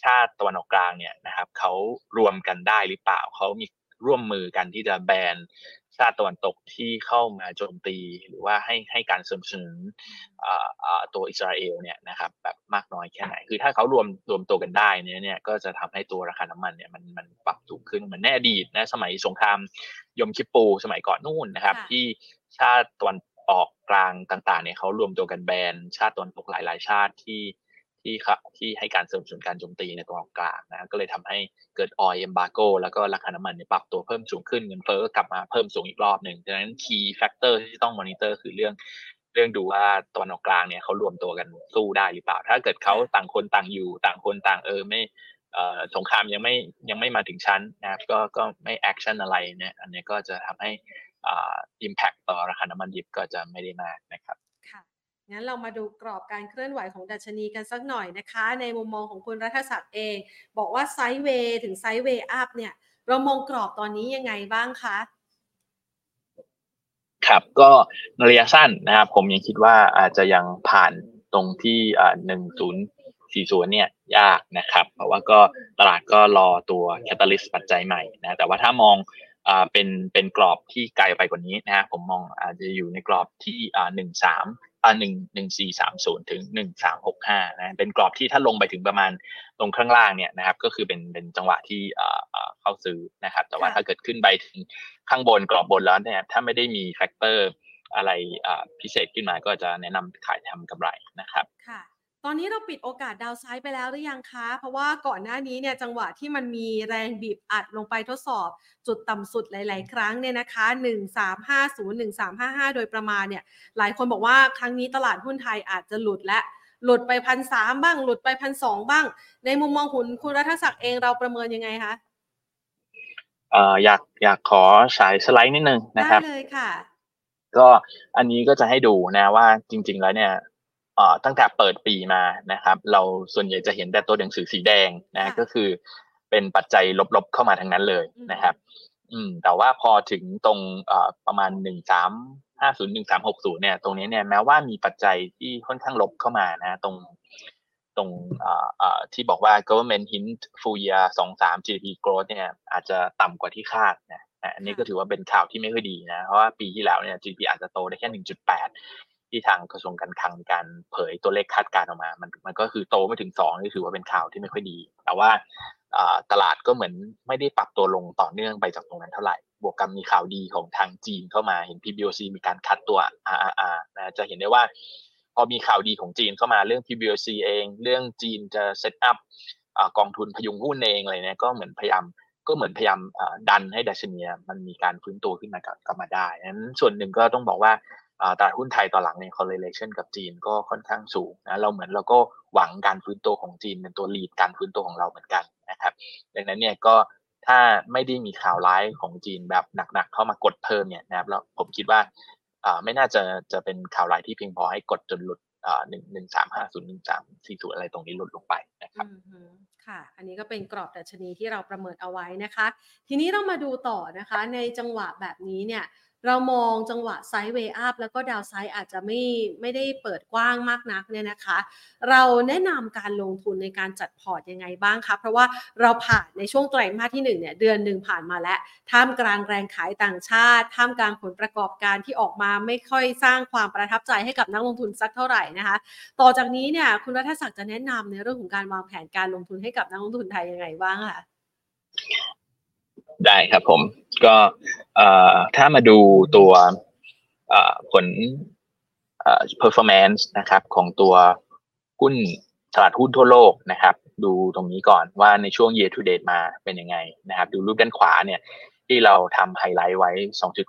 ชาติตะวันออกกลางเนี่ยนะครับเขารวมกันได้หรือเปล่าเขามีร่วมมือกันที่จะแบนชาติตะวันตกที่เข้ามาโจมตี หรือว่าให้ให้การสนับสนุนตัวอิสราเอลเนี่ยนะครับแบบ มากน้อยแค่ไหน คือถ้าเขารวมรวมตัวกันได้เนี่ยเนี่ยก็จะทำให้ตัวราคาน้ำมันเนี่ยมันมันปรับสูงขึ้นเหมือนแน่อดีตนะสมัยสงครามยมคิปูสมัยก่อนนู่นนะครับ ที่ชาติตะวันออกกลางต่างๆเนี่ยเขารวมตัวกันแบนชาติตะวันตกหลายๆ ชาติที่ที่ที่ให้การสนับสนุนการโจมตีในตะวันออกกลางนะก็เลยทำให้เกิด oil embargo แล้วก็ราคาน้ำมันเนี่ยปรับตัวเพิ่มสูงขึ้นเงินเฟ้อก็กลับมาเพิ่มสูงอีกรอบหนึ่งดังนั้น key factor ที่ต้องมอนิเตอร์คือเรื่อง เรื่องดูว่าตะวันออกกลางเนี่ยเขารวมตัวกันสู้ได้หรือเปล่า ถ้าเกิดเขาต่างคนต่างอยู่ต่างคนต่างเออไม่สงครามยังไม่ยังไม่มาถึงฉันนะครับก็ก็ไม่ action อะไรเนี่ยอันนี้ก็จะทำให้อ่า impact ต่อราคาน้ำมันดิบก็จะไม่ได้มากนะครับงั้นเรามาดูกรอบการเคลื่อนไหวของดัชนีกันสักหน่อยนะคะ ในมุมมองของคุณรัฐศักดิ์เอง บอกว่า sideway ถึง sideway up เนี่ยเรามองกรอบตอนนี้ยังไงบ้างคะ ครับก็ระยะสั้นนะครับ ผมยังคิดว่าอาจจะยังผ่านตรงที่หนึ่งศูนย์สี่ศูนย์เนี่ยยากนะครับเพราะว่าก็ตลาดก็รอตัว catalyst ปัจจัยใหม่นะแต่ว่าถ้ามองอเป็นเป็นกรอบที่ไกลไปกว่านี้นะผมมองอาจจะอยู่ในกรอบที่หนึ่งสาม อ่าหนึ่งหนึ่งสี่สามศูนย์ถึงหนึ่งสามหกห้านะเป็นกรอบที่ถ้าลงไปถึงประมาณตรงข้างล่างเนี่ยนะครับ ก็คือเป็นเป็นจังหวะที่อ่าเข้าซื้อนะครับ แต่ว่าถ้าเกิดขึ้นไปถึงข้างบนกรอบบนแล้วเนี่ยถ้าไม่ได้มี factor อะไรพิเศษขึ้นมาก็จะแนะนำขายทำกำไรนะครับค่ะ ตอนนี้เราปิดโอกาส downside ไปแล้วหรือยังคะ เพราะว่าก่อนหน้านี้เนี่ยจังหวะที่มันมีแรงบีบอัดลงไปทดสอบ จุดต่ำสุดหลาย ๆ ครั้งเนี่ยนะคะ 1350 1355 โดยประมาณเนี่ยหลายคนบอกว่าครั้งนี้ตลาดหุ้นไทยอาจจะหลุดและหลุดไปพันสามบ้าง หลุดไปพันสองบ้าง ในมุมมองคุณคุณรัฐศักดิ์เองเราประเมินยังไงคะเอ่ออยากอยากขอฉายสไลด์นิดนึงนะครับได้เลยค่ะ ก็อันนี้ก็จะให้ดูนะว่าจริง ๆ แล้วเนี่ย ตั้งแต่เปิดปีมานะครับ เราส่วนใหญ่จะเห็นแต่ตัวหนังสือสีแดงนะก็คือเป็นปัจจัยลบๆเข้ามาทั้งนั้นเลยนะครับ อืม แต่ว่าพอถึงตรงประมาณหนึ่งสามห้าศูนย์หนึ่งสามหกศูนย์เนี่ย ตรงนี้เนี่ยแม้ว่ามีปัจจัยที่ค่อนข้างลบเข้ามานะ ตรงตรงที่บอกว่า government hint full year สองสาม GDP growth เนี่ย อาจจะต่ำกว่าที่คาดนะอันนี้ก็ถือว่าเป็นข่าวที่ไม่ค่อยดีนะ เพราะว่าปีที่แล้วเนี่ย GDP อาจจะโตได้แค่หนึ่งจุดแปด ที่ทางกระทรวงการคลังการเผยตัวเลขคาดการออกมา มันมันก็คือโตไม่ถึงสองนี่ถือว่าเป็นข่าวที่ไม่ค่อยดี แต่ว่าตลาดก็เหมือนไม่ได้ปรับตัวลงต่อเนื่องไปจากตรงนั้นเท่าไหร่ บวกกับมีข่าวดีของทางจีนเข้ามา เห็น PBOC มีการคัดตัว RRR นะจะเห็นได้ว่า พอมีข่าวดีของจีนเข้ามาเรื่อง PBOC เอง เรื่องจีนจะเซตอัพกองทุนพยุงหุ้นเองอะไรเนี่ยก็เหมือนพยายามก็เหมือนพยายามดันให้ดัชนีมันมีการฟื้นตัวขึ้นมากลับมาได้นั้นส่วนหนึ่งก็ต้องบอกว่า ตลาดหุ้นไทยต่อหลังเนี่ย correlation กับจีนก็ค่อนข้างสูงนะเราเหมือนเราก็หวังการฟื้นตัวของจีนเป็นตัวลีดการฟื้นตัวของเราเหมือนกันนะครับ ดังนั้นเนี่ยก็ถ้าไม่ได้มีข่าวร้ายของจีนแบบหนักๆเข้ามากดเพิ่มเนี่ยนะครับแล้วผมคิดว่าไม่น่าจะจะเป็นข่าวร้ายที่เพียงพอให้กดจนหลุดหนึ่งหนึ่งสามห้าศูนย์หนึ่งสามสี่ศูนย์อะไรตรงนี้หลุดลงไปนะครับค่ะ อันนี้ก็เป็นกรอบดัชนีที่เราประเมินเอาไว้นะคะ ทีนี้เรามาดูต่อนะคะ ในจังหวะแบบนี้เนี่ย เรามองจังหวะ sideway up แล้วก็ downside อาจจะไม่ไม่ได้เปิดกว้างมากนักเนี่ยนะคะ เราแนะนำการลงทุนในการจัดพอร์ตยังไงบ้างคะเพราะว่าเราผ่านในช่วงไตรมาสที่1เนี่ยเดือนหนึ่งผ่านมาแล้วท่ามกลางแรงขายต่างชาติท่ามกลางผลประกอบการที่ออกมาไม่ค่อยสร้างความประทับใจให้กับนักลงทุนสักเท่าไหร่นะคะ ต่อจากนี้เนี่ยคุณรัฐศักดิ์จะแนะนำในเรื่องของการวางแผนการลงทุนให้กับนักลงทุนไทยยังไงบ้างคะ ได้ครับผมก็ถ้ามาดูตัวผล performance นะครับของตัวหุ้นตลาดหุ้นทั่วโลกนะครับ ดูตรงนี้ก่อนว่าในช่วง year to date มาเป็นยังไงนะครับ ดูรูปด้านขวาเนี่ยที่เราทำไฮไลท์ไว้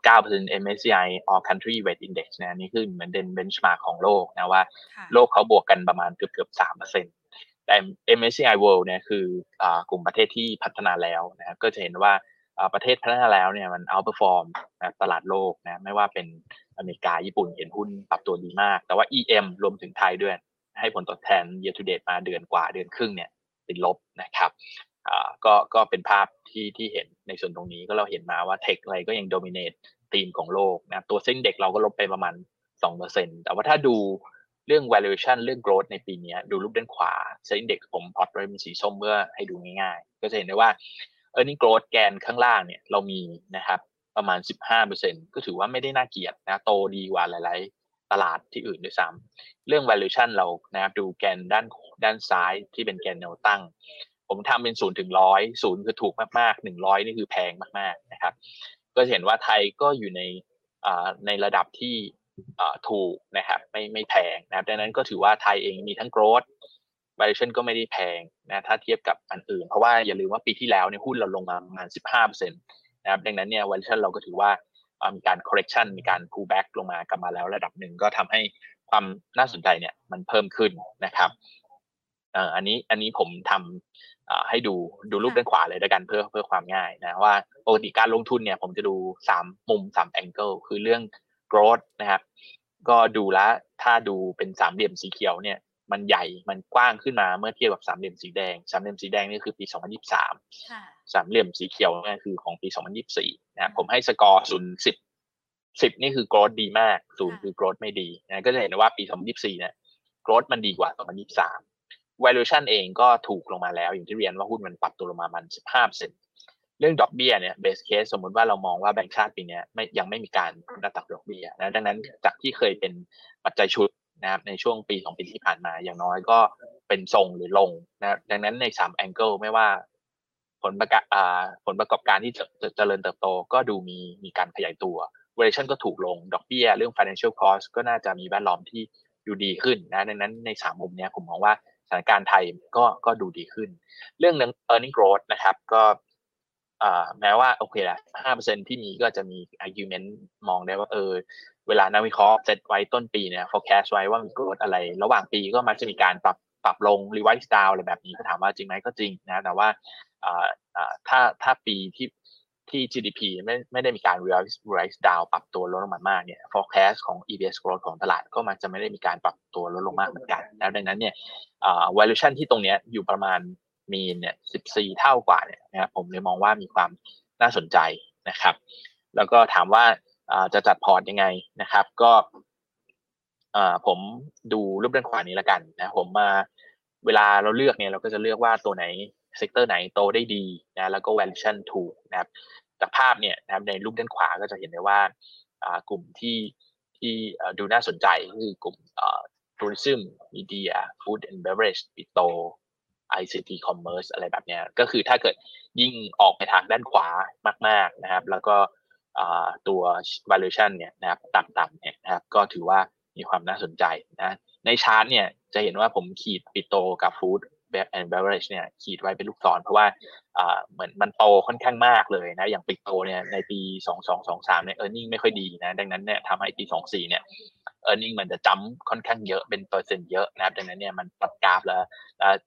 2.9% MSCI All Country Weight Index นะนี่คือเหมือนเดนเบนช์มาร์กของโลกนะว่าโลกเขาบวกกันประมาณเกือบเกือบ3%แต่ MSCI World เนี่ยคือกลุ่มประเทศที่พัฒนาแล้วนะครับก็จะเห็นว่า ประเทศพัฒนาแล้วเนี่ยมัน outperform ตลาดโลกนะไม่ว่าเป็นอเมริกาญี่ปุ่นเห็นหุ้นปรับตัวดีมาก แต่ว่า EM รวมถึงไทยด้วยให้ผลตอบแทน year to date มาเดือนกว่าเดือนครึ่งเนี่ยติดลบนะครับก็ก็เป็นภาพที่ที่เห็นในส่วนตรงนี้ก็เราเห็นมาว่า tech อะไรก็ยัง dominate ธีมของโลกนะตัว SET Index เราก็ลบไปประมาณ 2%แต่ว่าถ้าดูเรื่อง valuation เรื่อง growth ในปีนี้ดูรูปด้านขวาเซ็นเด็กผมพอตไว้เป็นสีส้มเพื่อให้ดูง่ายๆ ก็จะเห็นได้ว่า earning growth แกนข้างล่างเนี่ยเรามีนะครับประมาณ 15%ก็ถือว่าไม่ได้น่าเกียดนะโตดีกว่าหลาย ๆ ตลาดที่อื่นด้วยซ้ำเรื่อง valuation เรานะครับดูแกนด้านด้านซ้ายที่เป็นแกนแนวตั้ง ผมทำเป็นศูนย์ถึงร้อยศูนย์คือถูกมากๆหนึ่งร้อยนี่คือแพงมาก ๆ นะครับ ก็เห็นว่าไทยก็อยู่ในในระดับที่ถูกนะครับไม่ไม่แพงนะครับดังนั้นก็ถือว่าไทยเองมีทั้ง growth valuation ก็ไม่ได้แพงนะถ้าเทียบกับอันอื่น เพราะว่าอย่าลืมว่าปีที่แล้วเนี่ยหุ้นเราลงมาประมาณ 15%นะครับดังนั้นเนี่ย valuation เราก็ถือว่ามีการ correction มีการ pull back ลงมากลับมาแล้วระดับหนึ่งก็ทำให้ความน่าสนใจเนี่ยมันเพิ่มขึ้นนะครับอันนี้อันนี้ผมทำให้ดูดูรูปด้านขวาเลยด้วยกันเพื่อเพื่อความง่ายนะว่าปกติการลงทุนเนี่ยผมจะดูสามมุมสามแองเกิลคือเรื่อง growth นะครับก็ดูแลถ้าดูเป็นสามเหลี่ยมสีเขียวเนี่ย มันใหญ่มันกว้างขึ้นมาเมื่อเทียบกับสามเหลี่ยมสีแดงสามเหลี่ยมสีแดงนี่คือปี 2023สามเหลี่ยมสีเขียวนี่คือของปี 2024นะผมให้สกอร์ศูนย์สิบสิบนี่คือ growth ดีมากศูนย์คือ growth ไม่ดีนะก็จะเห็นว่าปี 2024เนี่ย growth มันดีกว่า 2023 valuation เองก็ถูกลงมาแล้ว อย่างที่เรียนว่าหุ้นมันปรับตัวลงมามัน 15%เรื่องดอกเบี้ยเนี่ยเบสเคสสมมุติว่าเรามองว่าแบงก์ชาติปีนี้ไม่ยังไม่มีการระดับดอกเบี้ยนะดังนั้นจากที่เคยเป็นปัจจัยชุด นะครับในช่วงปีสองปีที่ผ่านมาอย่างน้อยก็เป็นทรงหรือลงนะดังนั้นในสามแองเกิลไม่ว่าผลประกอบผลประกอบการที่จะเจริญเติบโตก็ดูมีมีการขยายตัว valuation ก็ถูกลง ดอกเบี้ย เรื่อง financial cost ก็น่าจะมีแวดล้อมที่ดูดีขึ้นนะดังนั้นในสามมุมนี้ผมมองว่าสถานการณ์ไทยก็ก็ดูดีขึ้น เรื่อง earning growth นะครับก็แม้ว่าโอเคแหละห้าเปอร์เซ็นที่มีก็จะมี argument มองได้ว่าเออ เวลานักวิเคราะห์เซตไว้ต้นปีเนี่ย forecast ไว้ว่ามีกรดอะไร ระหว่างปีก็มักจะมีการปรับปรับลง revise down อะไรแบบนี้ก็ถามว่าจริงไหมก็จริงนะแต่ว่าถ้าถ้าปีที่ที่ GDP ไม่ไม่ได้มีการ revise down ปรับตัวลดลงมามากเนี่ย forecast ของ EBS growth ของตลาดก็มักจะไม่ได้มีการปรับตัวลดลงมากเหมือนกัน แล้วดังนั้นเนี่ย valuation ที่ตรงเนี้ยอยู่ประมาณ PE เนี่ยสิบสี่เท่ากว่าเนี่ยนะครับผมเลยมองว่ามีความน่าสนใจนะครับ แล้วก็ถามว่า จะจัดพอร์ตยังไงนะครับ ก็ผมดูรูปด้านขวานี้ละกันนะผมมาเวลาเราเลือกเนี่ยเราก็จะเลือกว่าตัวไหน sector ไหนโตได้ดีนะแล้วก็ valuation ถูกนะครับจากภาพเนี่ยนะครับในรูปด้านขวาก็จะเห็นได้ว่ากลุ่มที่ที่ดูน่าสนใจก็คือกลุ่ม tourism media food and beverage petro ICT Commerce อะไรแบบเนี้ยก็คือถ้าเกิดยิ่งออกไปทางด้านขวามาก ๆนะครับ แล้วก็ ตัว valuation เนี่ยนะครับต่ำๆเนี่ยนะครับก็ถือว่ามีความน่าสนใจนะในชาร์ตเนี่ยจะเห็นว่าผมขีด petro กับ food and beverage เนี่ยขีดไว้เป็นลูกศรเพราะว่าเหมือนมันโตค่อนข้างมากเลยนะอย่าง petro เนี่ยในปี 2223เนี่ย earning ไม่ค่อยดีนะดังนั้นเนี่ยทำให้ปี 24เนี่ย earning มันจะ jump ค่อนข้างเยอะเป็นเปอร์เซ็นต์เยอะนะครับดังนั้นเนี่ยมันตัดกราฟแล้ว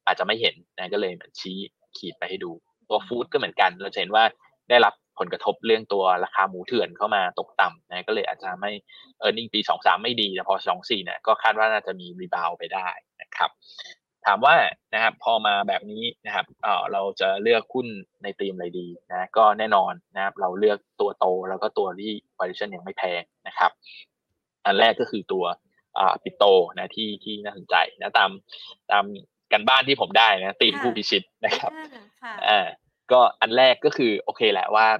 อาจจะไม่เห็นนะก็เลยเหมันชี้ขีดไปให้ดูตัว food ก็เหมือนกันเราเห็นว่าได้รับ ผลกระทบเรื่องตัวราคาหมูเถื่อนเข้ามาตกต่ำนะก็เลยอาจจะไม่ earning ปี 23 ไม่ดีแต่พอ 24เนี่ยก็คาดว่าน่าจะมี rebound ไปได้นะครับถามว่านะครับพอมาแบบนี้นะครับเออเราจะเลือกหุ้นในธีมอะไรดีนะก็แน่นอนนะครับเราเลือกตัวโตแล้วก็ตัวที่ valuation ยังไม่แพงนะครับ อันแรกก็คือตัวปิโตนะที่ที่น่าสนใจนะตามตามกันบ้านที่ผมได้นะตีมผู้พิชิตนะครับอ่าก็อันแรกก็คือโอเคแหละว่าอ่า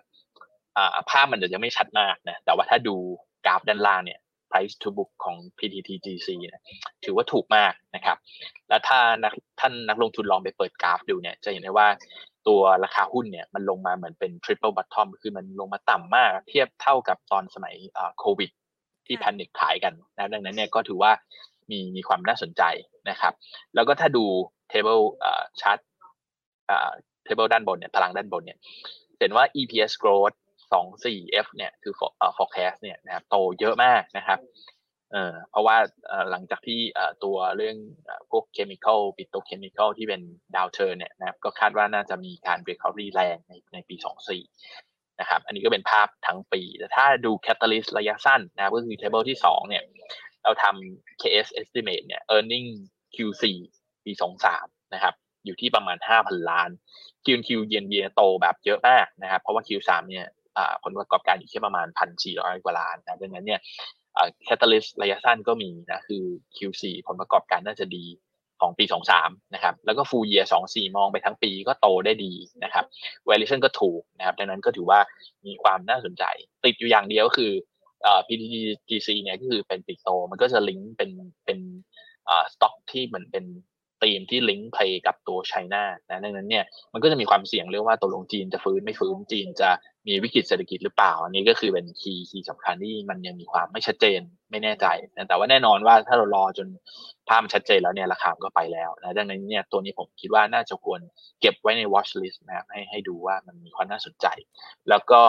ภาพมันจะยังไม่ชัดมากนะแต่ว่าถ้าดูกราฟด้านล่างเนี่ย price to book ของ PTTGC นะถือว่าถูกมากนะครับ แล้วถ้านักท่านนักลงทุนลองไปเปิดกราฟดูเนี่ย จะเห็นได้ว่าตัวราคาหุ้นเนี่ยมันลงมาเหมือนเป็น triple bottom คือมันลงมาต่ำมาก เทียบเท่ากับตอนสมัยโควิดที่แพนิคขายกันนะดังนั้นเนี่ยก็ถือว่ามีมีความน่าสนใจนะครับ แล้วก็ถ้าดู table chart table ด้านบนเนี่ยตารางด้านบนเนี่ยเห็นว่า EPS growth 24F เนี่ยคือ forecast เนี่ยนะครับโตเยอะมากนะครับเออเพราะว่าหลังจากที่ตัวเรื่องพวกเคมีคอลปิโตเคมีคอลที่เป็นดาวเทอร์เนี่ยนะครับก็คาดว่าน่าจะมีการ recovery แรงในในปี 24 นะครับ อันนี้ก็เป็นภาพทั้งปี แต่ถ้าดู catalyst ระยะสั้นนะก็คือ table ที่ 2 เนี่ย เราทำ KS estimate เนี่ย earning Q4 ปี 23 นะครับ อยู่ที่ประมาณ 5,000 ล้าน Q Q เยนเยนโตแบบเยอะมากนะครับ เพราะว่า Q3 เนี่ย ผลประกอบการอยู่ที่ประมาณ1,400กว่าล้านนะดังนั้นเนี่ยแคตตาลิสระยะสั้นก็มีนะคือ Q4 ผลประกอบการน่าจะดีของปี 23 นะครับ แล้วก็ full year 24 มองไปทั้งปีก็โตได้ดีนะครับ valuation ก็ถูกนะครับ ดังนั้นก็ถือว่ามีความน่าสนใจ ติดอยู่อย่างเดียวก็คือ PTGC เนี่ยก็คือเป็นปิดโต มันก็จะลิงก์เป็นเป็นสต็อกที่เหมือนเป็น ธีมที่ลิงก์เพย์กับตัวไชน่านะดังนั้นเนี่ยมันก็จะมีความเสี่ยงเรื่องว่าตัวลงจีนจะฟื้นไม่ฟื้นจีนจะมีวิกฤตเศรษฐกิจหรือเปล่า อันนี้ก็คือเป็นคีย์คีย์สำคัญที่มันยังมีความไม่ชัดเจนไม่แน่ใจนะแต่ว่าแน่นอนว่าถ้าเรารอจนภาพชัดเจนแล้วเนี่ยราคาก็ไปแล้วนะดังนั้นเนี่ยตัวนี้ผมคิดว่าน่าจะควรเก็บไว้ใน watch list นะครับให้ให้ดูว่ามันมีความน่าสนใจ แล้วก็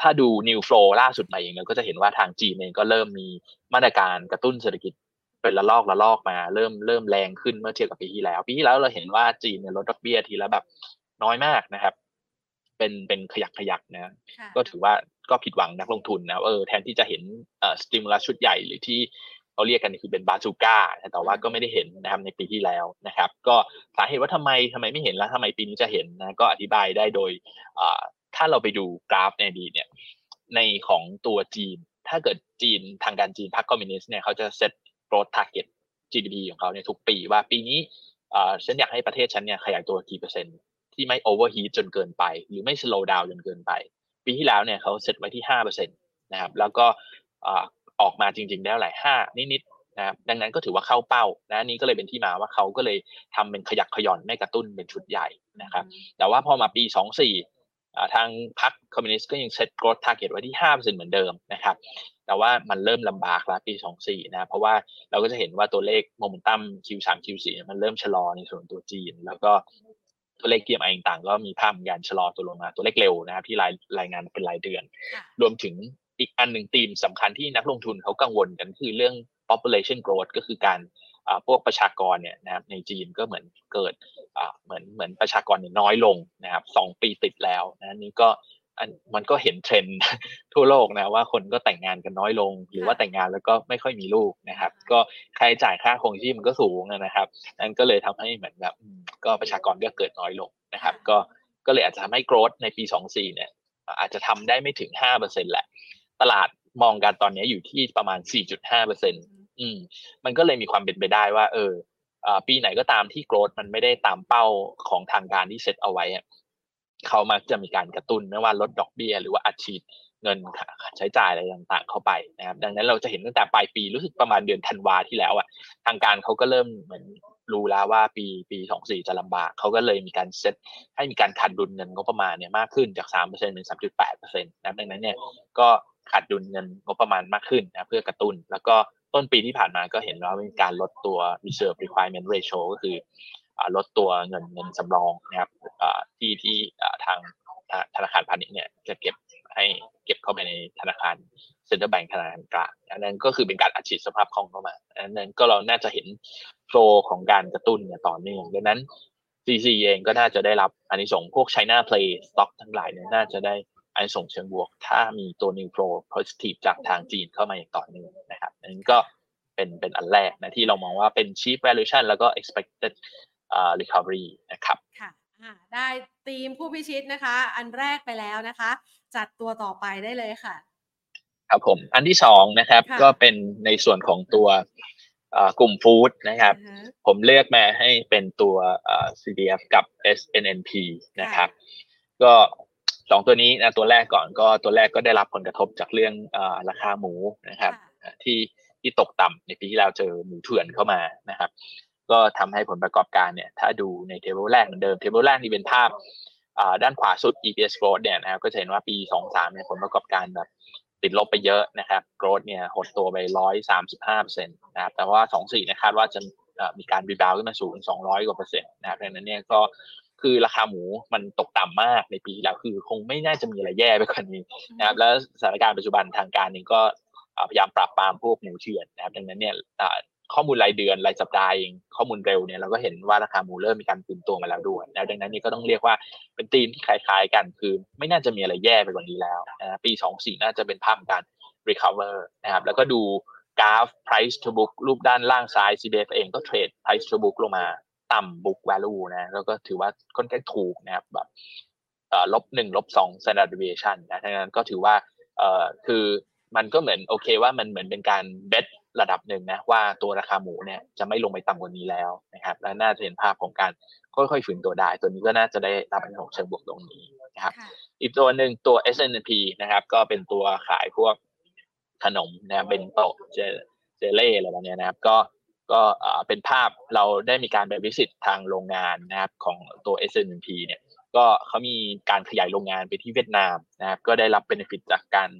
ถ้าดู new flow ล่าสุดมาเองเราก็จะเห็นว่าทางจีนเองก็เริ่มมีมาตรการกระตุ้นเศรษฐกิจ เป็นระลอกระลอกมา เริ่มเริ่มแรงขึ้นเมื่อเทียบกับปีที่แล้ว ปีที่แล้วเราเห็นว่าจีนเนี่ยลดดอกเบี้ยทีละแบบน้อยมากนะครับ เป็นเป็นขยักขยักนะ ก็ถือว่าก็ผิดหวังนักลงทุนนะเออแทนที่จะเห็นเอ่อสติมูลัสชุดใหญ่หรือที่เขาเรียกกันคือเป็นบาซูก้าแต่ว่าก็ไม่ได้เห็นนะครับในปีที่แล้วนะครับ ก็สาเหตุว่าทำไมทำไมไม่เห็นแล้วทำไมปีนี้จะเห็นนะก็อธิบายได้โดยถ้าเราไปดูกราฟในดีเนี่ยในของตัวจีน ถ้าเกิดจีนทางการจีนพรรคคอมมิวนิสต์เนี่ยเขาจะเซต growth target GDP ของเขาเนี่ยทุกปีว่าปีนี้ฉันอยากให้ประเทศฉันเนี่ยขยายตัวกี่เปอร์เซ็นต์ที่ไม่ overheat จนเกินไป หรือไม่ slow down จนเกินไป ปีที่แล้วเนี่ยเขาเซตไว้ที่ห้าเปอร์เซ็นต์นะครับแล้วก็ออกมาจริงๆแล้วหลายห้านิดๆนะครับดังนั้นก็ถือว่าเข้าเป้านะนี่ก็เลยเป็นที่มาว่าเขาก็เลยทำเป็นขยักขย่อนไม่กระตุ้นเป็นชุดใหญ่นะครับแต่ว่าพอมาปีสองสี่ทางพรรคคอมมิวนิสต์ก็ยัง set growth target ไว้ที่ห้าเปอร์เซนต์เหมือนเดิมนะครับ แต่ว่ามันเริ่มลำบากแล้วปี 24 นะ เพราะว่าเราก็จะเห็นว่าตัวเลข momentum Q3 Q4 มันเริ่มชะลอในส่วนตัวจีน แล้วก็ตัวเลขเกียร์ไอต่างก็มีภาพการชะลอตัวลงมาตัวเลขเร็วนะครับที่รายรายงานเป็นรายเดือน รวมถึงอีกอันหนึ่งธีมสำคัญที่นักลงทุนเขากังวลกันคือเรื่อง population growth ก็คือการพวกประชากรเนี่ยนะครับในจีนก็เหมือนเกิดเหมือนเหมือนประชากรเนี่ยน้อยลงนะครับสองปีติดแล้วนะนี่ก็ มันก็เห็นเทรนด์ทั่วโลกนะว่าคนก็แต่งงานกันน้อยลง หรือว่าแต่งงานแล้วก็ไม่ค่อยมีลูกนะครับ ก็ค่าใช้จ่ายค่าคงชีพมันก็สูงนะครับนั่นก็เลยทำให้เหมือนแบบก็ประชากรก็เกิดน้อยลงนะครับ ก็ก็เลยอาจจะทำให้โกรดในปี 24 เนี่ย อาจจะทำได้ไม่ถึง 5%แหละ ตลาดมองกันตอนนี้อยู่ที่ประมาณ 4.5%อืมมันก็เลยมีความเป็นไปได้ว่า เออปีไหนก็ตามที่โกรดมันไม่ได้ตามเป้าของทางการที่เซตเอาไว้ เขามักจะมีการกระตุ้นไม่ว่าลดดอกเบี้ยหรือว่าอัดฉีดเงินใช้จ่ายอะไรต่างๆเข้าไปนะครับ ดังนั้นเราจะเห็นตั้งแต่ปลายปีรู้สึกประมาณเดือนธันวาที่แล้วอะทางการเขาก็เริ่มเหมือนรู้แล้วว่าปีปีสองสี่จะลำบากเขาก็เลยมีการเซตให้มีการขาดดุลเงินงบประมาณเนี่ยมากขึ้นจากสามเปอร์เซ็นต์เป็นสามจุดแปดเปอร์เซ็นต์นะดังนั้นเนี่ยก็ขาดดุลเงินงบประมาณมากขึ้นนะเพื่อกระตุ้น แล้วก็ต้นปีที่ผ่านมาก็เห็นว่ามีการลดตัว reserve requirement ratio ก็คือลดตัวเงินเงินสำรองนะครับที่ที่ทางธนาคารพาณิชย์เนี่ยจะเก็บให้เก็บเข้าไปในธนาคาร central bank ธนาคารกลางอันนั้นก็คือเป็นการอัดฉีดสภาพคล่องเข้ามาอันนั้นก็เราน่าจะเห็น flow ของการกระตุ้นเนี่ยต่อเนื่องดังนั้น SCC เองก็น่าจะได้รับอานิสงส์พวก China Play Stock ทั้งหลายเนี่ยน่าจะได้อันส่งเชิงบวก ถ้ามีตัว New Flow Positive จากทางจีนเข้ามาอย่างต่อเนื่องนะครับอันนี้ก็เป็นเป็นอันแรกนะที่เรามองว่าเป็น cheap valuation แล้วก็ expected recovery นะครับค่ะได้ทีมผู้พิชิตนะคะ อันแรกไปแล้วนะคะ จัดตัวต่อไปได้เลยค่ะ ครับผมอันที่สองนะครับก็เป็นในส่วนของตัวกลุ่มฟู้ดนะครับ ผมเลือกมาให้เป็นตัว CPF กับ SNNP นะครับ ก็สองตัวนี้นะตัวแรกก่อนก็ตัวแรกก็ได้รับผลกระทบจากเรื่องอราคาหมูนะครับ ที่ที่ตกต่ำในปีที่แล้วเจอหมูเถื่อนเข้ามานะครับ ก็ทำให้ผลประกอบการเนี่ยถ้าดูใน table แรกเหมือนเดิม table แรกนี่เป็นภาพด้านขวาสุด EPS growth เนี่ยนะครับก็จะเห็นว่าปี 23เนี่ยผลประกอบการแบบติดลบไปเยอะนะครับ growth เนี่ยหดตัวไป 135เปอร์เซ็นต์นะครับแต่ว่า 24นะคาดว่าจะมีการรีบาวขึ้นมาสูง 200 กว่าเปอร์เซ็นต์นะครับดังนั้นเนี่ยก็คือราคาหมูมันตกต่ำมากในปีแล้วคือคงไม่น่าจะมีอะไรแย่ไปกว่านี้นะครับแล้วสถานการณ์ปัจจุบันทางการเองก็พยายามปราบปรามพวกหมูเถื่อนนะครับดังนั้นเนี่ย ข้อมูลรายเดือนรายสัปดาห์เองข้อมูลเร็วเนี่ยเราก็เห็นว่าราคาหมูเริ่มมีการตื่นตัวมาแล้วด้วยแล้วดังนั้นนี่ก็ต้องเรียกว่าเป็นธีมที่คล้ายๆกันคือ ไม่น่าจะมีอะไรแย่ไปกว่านี้แล้วนะปี 2 4 น่าจะเป็นภาพการ recover นะครับแล้วก็ดูกราฟ price to book รูปด้านล่างซ้าย CDF เองก็เทรด price to book ลงมาต่ำ book value นะแล้วก็ถือว่าค่อนข้างถูกนะครับแบบลบหนึ่งลบสอง standard deviation นะทั้งนั้นก็ถือว่าคือมันก็เหมือนโอเคว่ามันเหมือนเป็นการเบส ระดับหนึ่งนะว่าตัวราคาหมูเนี่ยจะไม่ลงไปต่ำกว่านี้แล้วนะครับและน่าจะเห็นภาพของการค่อยๆฝืนตัวได้ ตัวนี้ก็น่าจะได้รับเป็นของเชิงบวกตรงนี้นะครับอีกตัวหนึ่งตัว S&P นะครับก็เป็นตัวขายพวกขนมนะเบนโตเจเจเล่อะไรแบบนี้นะครับ ก็ก็เป็นภาพเราได้มีการไปวิสิตทางโรงงานนะครับของตัว S&P เนี่ยก็เขามีการขยายโรงงานไปที่เวียดนามนะครับก็ได้รับเบนฟิตจากการ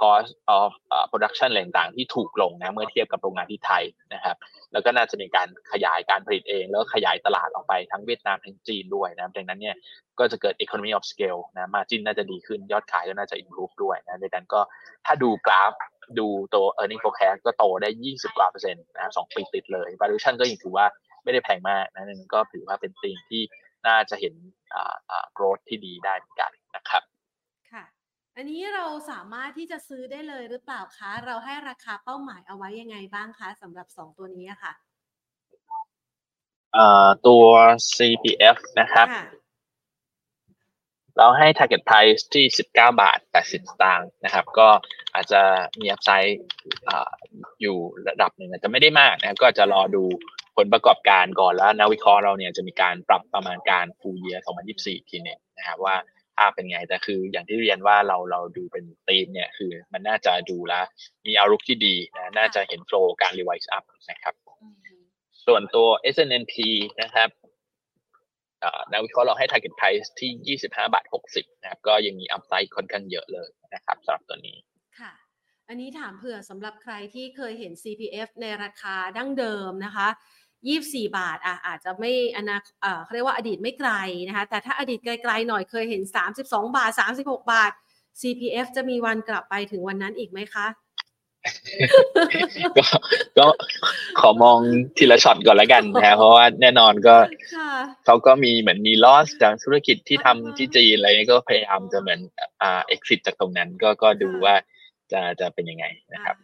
cost of production อะไรต่างๆที่ถูกลงนะเมื่อเทียบกับโรงงานที่ไทยนะครับ แล้วก็น่าจะมีการขยายการผลิตเอง แล้วขยายตลาดออกไปทั้งเวียดนามทั้งจีนด้วยนะดังนั้นเนี่ยก็จะเกิด economy of scale นะมาจินน่าจะดีขึ้นยอดขายก็น่าจะ improve ด้วยนะดังนั้นก็ถ้าดูกราฟดูตัว earning forecast ก็โตได้ 20 กว่าเปอร์เซ็นต์นะสองปีติดเลย valuation ก็ยังถือว่าไม่ได้แพงมากนะนั่นก็ถือว่าเป็นตีมที่น่าจะเห็นอ่าอ่า growth ที่ดีได้เหมือนกันนะครับ อันนี้เราสามารถที่จะซื้อได้เลยหรือเปล่าคะ เราให้ราคาเป้าหมายเอาไว้ยังไงบ้างคะสำหรับสองตัวนี้ค่ะเอ่อตัว CPF นะครับเราให้ target price ที่ 19 บาท 80 สตางค์นะครับ ก็อาจจะมี upside อยู่ระดับหนึ่งอาจจะไม่ได้มากนะก็จะรอดูผลประกอบการก่อนแล้วนักวิเคราะห์เราเนี่ยจะมีการปรับประมาณการ full year 2024 ทีเนี่ยนะครับว่า ภาพเป็นไง แต่คืออย่างที่เรียนว่าเราเราดูเป็นธีมเนี่ยคือมันน่าจะดูแล้วมี outlook ที่ดีนะน่าจะเห็น flow การ revise upนะครับ ส่วนตัว SNNP นะครับนักวิเคราะห์เราให้ target price ที่ 25 บาท 60 นะครับ ก็ยังมีอัพไซด์ค่อนข้างเยอะเลยนะครับสำหรับตัวนี้ ค่ะ อันนี้ถามเผื่อสำหรับใครที่เคยเห็น CPF ในราคาดั้งเดิมนะคะ ยี่สี่บาทอะอาจจะไม่อนาเอ่อเขาเรียกว่าอดีตไม่ไกลนะคะแต่ถ้าอดีตไกลๆหน่อยเคยเห็นสามสิบสองบาทสามสิบหกบาท CPF จะมีวันกลับไปถึงวันนั้นอีกไหมคะก็ก็ขอมองทีละช็อตก่อนแล้วกันนะเพราะว่าแน่นอนก็เขาก็มีเหมือนมีลอสจากธุรกิจที่ทำที่จีนอะไรก็พยายามจะเหมือนอ่า exit จากตรงนั้นก็ก็ดูว่าจะจะเป็นยังไงนะครับ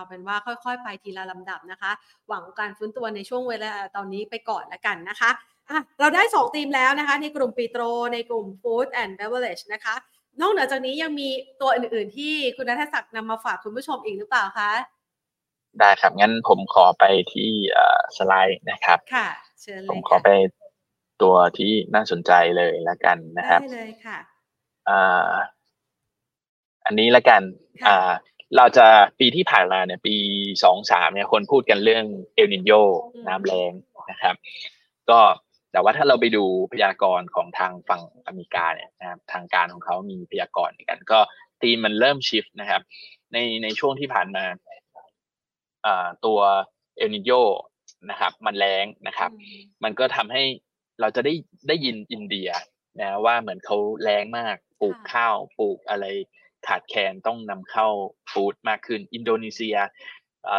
เอาเป็นว่าค่อยๆ ไปทีละลำดับนะคะ หวังการฟื้นตัวในช่วงเวลาตอนนี้ไปก่อนละกันนะคะะเราได้ 2 ทีมแล้วนะคะ ในกลุ่มปิโตร ในกลุ่ม Food and Beverage นะคะ นอกเหนือจากนี้ยังมีตัวอื่นๆ ที่คุณนัทศักดิ์นำมาฝากคุณผู้ชมอีกหรือเปล่าคะ ได้ครับ งั้นผมขอไปที่สไลด์นะครับ ค่ะ เชิญเลยผมขอไปตัวที่น่าสนใจเลยละกันนะครับ ได้เลยค่ะอันนี้ละกัน อ่า เราจะปีที่ผ่านมาเนี่ยปีสองสามเนี่ยคนพูดกันเรื่องเอลนินโยน้ำแรงนะครับ ก็แต่ว่าถ้าเราไปดูพยากรณ์ของทางฝั่งอเมริกาเนี่ยนะครับทางการของเขามีพยากรณ์กัน ก็ตีมันเริ่มชิฟนะครับ ในในช่วงที่ผ่านมาตัวเอลนิโยนะครับ มันแรงนะครับ มันก็ทำให้เราจะได้ได้ยินอินเดียนะว่าเหมือนเขาแรงมากปลูกข้าวปลูกอะไร ขาดแคลนต้องนำเข้าฟู้ดมากขึ้น อินโดนีเซีย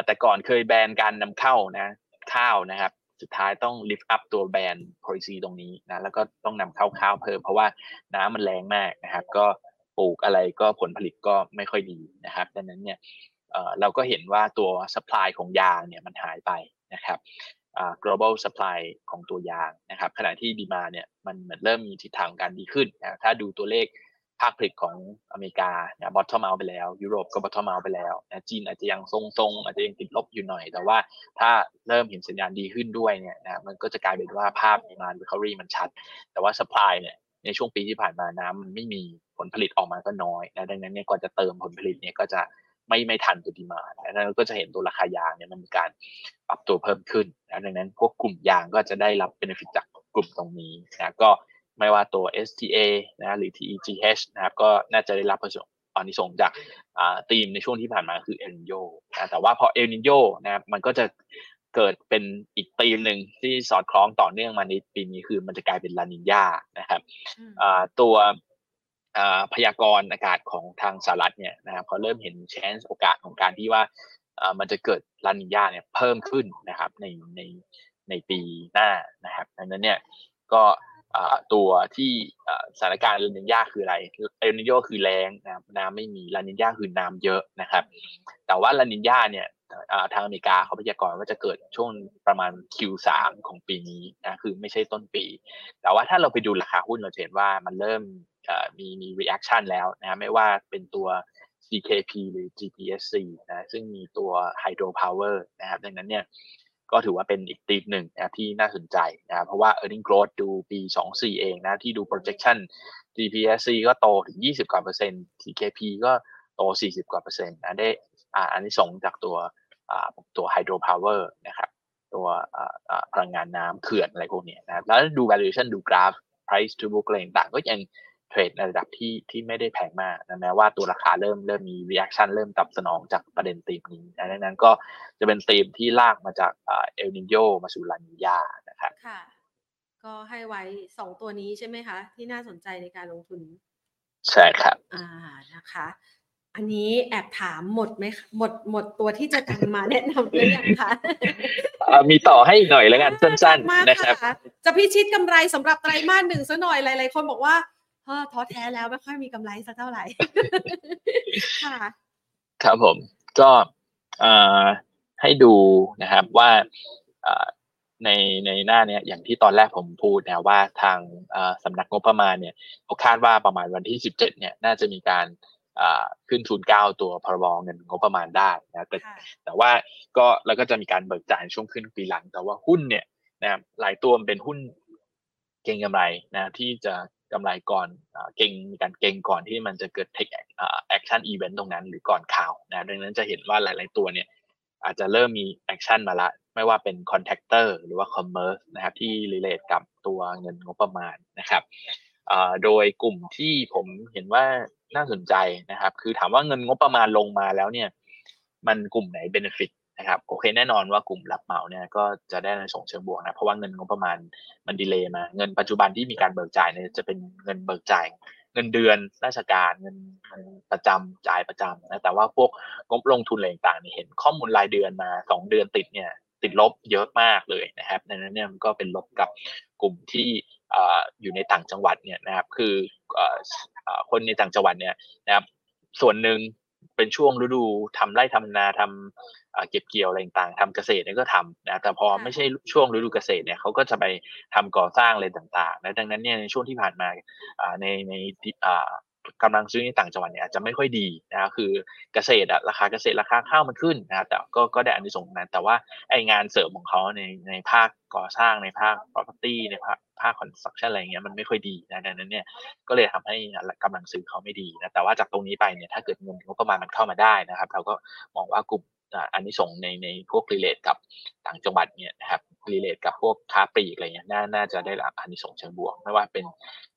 แต่ก่อนเคยแบนการนำเข้านะข้าวนะครับ สุดท้ายต้อง lift up ตัว ban policy ตรงนี้นะแล้วก็ต้องนำเข้าข้าวเพิ่มเพราะว่าน้ำมันแล้งมากนะครับ ก็ปลูกอะไรก็ผลผลิตก็ไม่ค่อยดีนะครับดังนั้นเนี่ยเราก็เห็นว่าตัว supply ของยางเนี่ยมันหายไปนะครับ global supply ของตัวยางนะครับ ขณะที่ demand เนี่ยมันเหมือนเริ่มมีทิศทางการดีขึ้นนะถ้าดูตัวเลข ภาคผลิตของอเมริกาเนี่ย bottom out ไปแล้ว ยุโรปก็ bottom out ไปแล้วนะจีนอาจจะยังทรงๆ อาจจะยังติดลบอยู่หน่อย แต่ว่าถ้าเริ่มเห็นสัญญาณดีขึ้นด้วยเนี่ยนะมันก็จะกลายเป็นว่าภาพในมา recovery มันชัด แต่ว่า supply เนี่ยในช่วงปีที่ผ่านมาน้ำมันไม่มีผลผลิตออกมาก็น้อยนะดังนั้นเนี่ยกว่าจะเติมผลผลิตเนี่ยก็จะไม่ไม่ทันตัวดีมาดังนั้นก็จะเห็นตัวราคายางเนี่ยมันมีการปรับตัวเพิ่มขึ้นนะดังนั้นพวกกลุ่มยางก็จะได้รับ benefit จากกลุ่มตรงนี้นะก็ ไม่ว่าตัว STA นะหรือ TEGH นะครับก็น่าจะได้รับผลอันนี้ส่งจากธีมในช่วงที่ผ่านมาคือเอลนิโยนะแต่ว่าพอเอลนิโยนะครับมันก็จะเกิดเป็นอีกธีมหนึ่งที่สอดคล้องต่อเนื่องมาในปีนี้คือมันจะกลายเป็นลานินยานะครับตัวพยากรณ์อากาศของทางสหรัฐเนี่ยนะครับเขาเริ่มเห็นแชนส์โอกาสของการที่ว่ามันจะเกิดลานินยาเนี่ยเพิ่มขึ้นนะครับในในในปีหน้านะครับดังนั้นเนี่ยก็ ตัวที่สถานการณ์ลานินยาคืออะไรเอลนิโยคือแรงนะน้ำไม่มีลานินยาคือน้ำเยอะนะครับ แต่ว่าลานินยาเนี่ยทางอเมริกาเขาพยากรณ์ว่าจะเกิดช่วงประมาณ Q3 ของปีนี้นะคือไม่ใช่ต้นปี แต่ว่าถ้าเราไปดูราคาหุ้นเราเห็นว่ามันเริ่มมีมี reaction แล้วนะไม่ว่าเป็นตัว CKP หรือ GPSC นะซึ่งมีตัว Hydro Power นะครับดังนั้นเนี่ย ก็ถือว่าเป็นอีกตีมหนึ่งนะที่น่าสนใจนะเพราะว่า earning growth ดูปี 24 เองนะที่ดู projection GPSC ก็โตถึง 20 กว่าเปอร์เซ็นต์ CKP ก็โต 40 กว่าเปอร์เซ็นต์นะได้อ่าอันนี้ส่งจากตัวอ่าตัว Hydro Power นะครับตัวพลังงานน้ำเขื่อนอะไรพวกนี้นะแล้วดู valuation ดูกราฟ price to book อะไรต่างก็ยัง เทรดในระดับที่ที่ไม่ได้แพงมากนะแม้ว่าตัวราคาเริ่มเริ่มมี reaction เริ่มตอบสนองจากประเด็นตีมนี้นะดังนั้นก็จะเป็นตีมที่ลากมาจากเอลนิโยมาสู่ลานิยานะครับค่ะ ก็ให้ไว้สองตัวนี้ใช่ไหมคะ ที่น่าสนใจในการลงทุน ใช่ครับ อ่านะคะ อันนี้แอบถามหมดไหมหมดหมดตัวที่จะกันมาแนะนำหรือยังคะมีต่อให้หน่อยแล้วกันสั้นๆนะครับ จะพิชิตกำไรสำหรับไตรมาสหนึ่งซะหน่อยหลายๆคนบอกว่า เออท้อแท้แล้วไม่ค่อยมีกำไรสักเท่าไหร่ค่ะครับผม ก็ให้ดูนะครับว่าในในหน้าเนี้ยอย่างที่ตอนแรกผมพูดนะว่าทางสำนักงบประมาณเนี่ยเขาคาดว่าประมาณวันที่สิบเจ็ดเนี่ยน่าจะมีการขึ้นทุนเก้าตัวพรบเงินงบประมาณได้นะแต่แต่ว่าก็แล้วก็จะมีการเบิกจ่ายช่วงขึ้นปีหลัง แต่ว่าหุ้นเนี่ยนะหลายตัวเป็นหุ้นเก่งกำไรนะที่จะ กำไรก่อนเก็งมีการเก็งก่อนที่มันจะเกิด take action event ตรงนั้นหรือก่อนข่าวนะดังนั้นจะเห็นว่าหลาย ๆตัวเนี่ยอาจจะเริ่มมี action มาละ ไม่ว่าเป็น contractor หรือว่า commerce นะครับที่ relate กับตัวเงินงบประมาณนะครับโดยกลุ่มที่ผมเห็นว่าน่าสนใจนะครับ คือถามว่าเงินงบประมาณลงมาแล้วเนี่ย มันกลุ่มไหน benefit นะครับโอเคแน่นอนว่ากลุ่มรับเหมาเนี่ยก็จะได้ในส่งเชิงบวกนะเพราะว่าเงินงบประมาณมันดีเลย์มาเงินปัจจุบันที่มีการเบิกจ่ายเนี่ยจะเป็นเงินเบิกจ่ายเงินเดือนราชการเงินประจำจ่ายประจำนะแต่ว่าพวกงบลงทุนอะไรต่างๆเนี่เห็นข้อมูลรายเดือนมาสองเดือนติดเนี่ยติดลบเยอะมากเลยนะครับดังนั้นเนี่ยมันก็เป็นลบกับกลุ่มที่อยู่ในต่างจังหวัดเนี่ยนะครับคือคนในต่างจังหวัดเนี่ยนะครับส่วนหนึ่ง เป็นช่วงฤดูทำไร่ทำนาทำเก็บเกี่ยวอะไรต่างๆทำเกษตรเนี่ยก็ทำนะแต่พอไม่ใช่ช่วงฤดูเกษตรเนี่ยเขาก็จะไปทำก่อสร้างอะไรต่างๆนะดังนั้นเนี่ยในช่วงที่ผ่านมาในใน กำลังซื้อในต่างจังหวัดเนี่ยอาจจะไม่ค่อยดีนะคือเกษตรอะราคาเกษตรราคาข้าวมันขึ้นนะแต่ก็ก็ได้อันนี้ส่งนั้น แต่ว่าไองานเสริมของเขาในในภาคก่อสร้างในภาค property ในภาคภาค construction อะไรเงี้ยมันไม่ค่อยดีนะดังนั้นเนี่ยก็เลยทำให้กำลังซื้อเขาไม่ดีนะแต่ว่าจากตรงนี้ไปเนี่ยถ้าเกิดเงินงบประมาณมันเข้ามาได้นะครับ เราก็มองว่ากลุ่ม อานิสงส์ในในพวก relate กับต่างจังหวัดเนี่ยนะครับ relate กับพวกค้าปลีกอะไรเงี้ยน่าน่าจะได้รับอานิสงส์เชิงบวก ไม่ว่าเป็น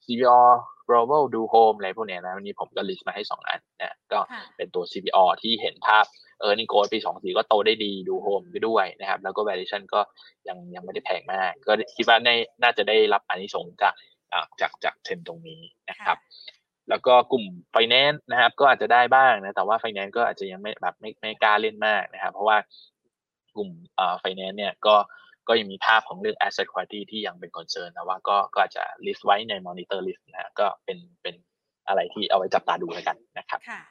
CBO Global Do Home อะไรพวกเนี้ยนะวันนี้ผมก็ list มาให้สองอันนะก็เป็นตัว CBO ที่เห็นภาพ earning growth ปีสองสี่ก็โตได้ดี Do Home ไปด้วยนะครับ แล้วก็ valuation ก็ยังยังไม่ได้แพงมาก ก็คิดว่าน่าจะได้รับอานิสงส์จากจากจากเทรนตรงนี้นะครับ แล้วก็กลุ่มไฟแนนซ์นะครับ ก็อาจจะได้บ้างนะแต่ว่าไฟแนนซ์ก็อาจจะยังไม่แบบไม่ไม่กล้าเล่นมากนะครับ เพราะว่ากลุ่มไฟแนนซ์เนี่ยก็ก็ยังมีภาพของเรื่อง asset quality ที่ยังเป็น concern นะว่าก็ก็อาจจะ list ไว้ใน monitor list นะก็เป็นเป็นอะไรที่เอาไว้จับตาดูแล้วกันนะครับค่ะ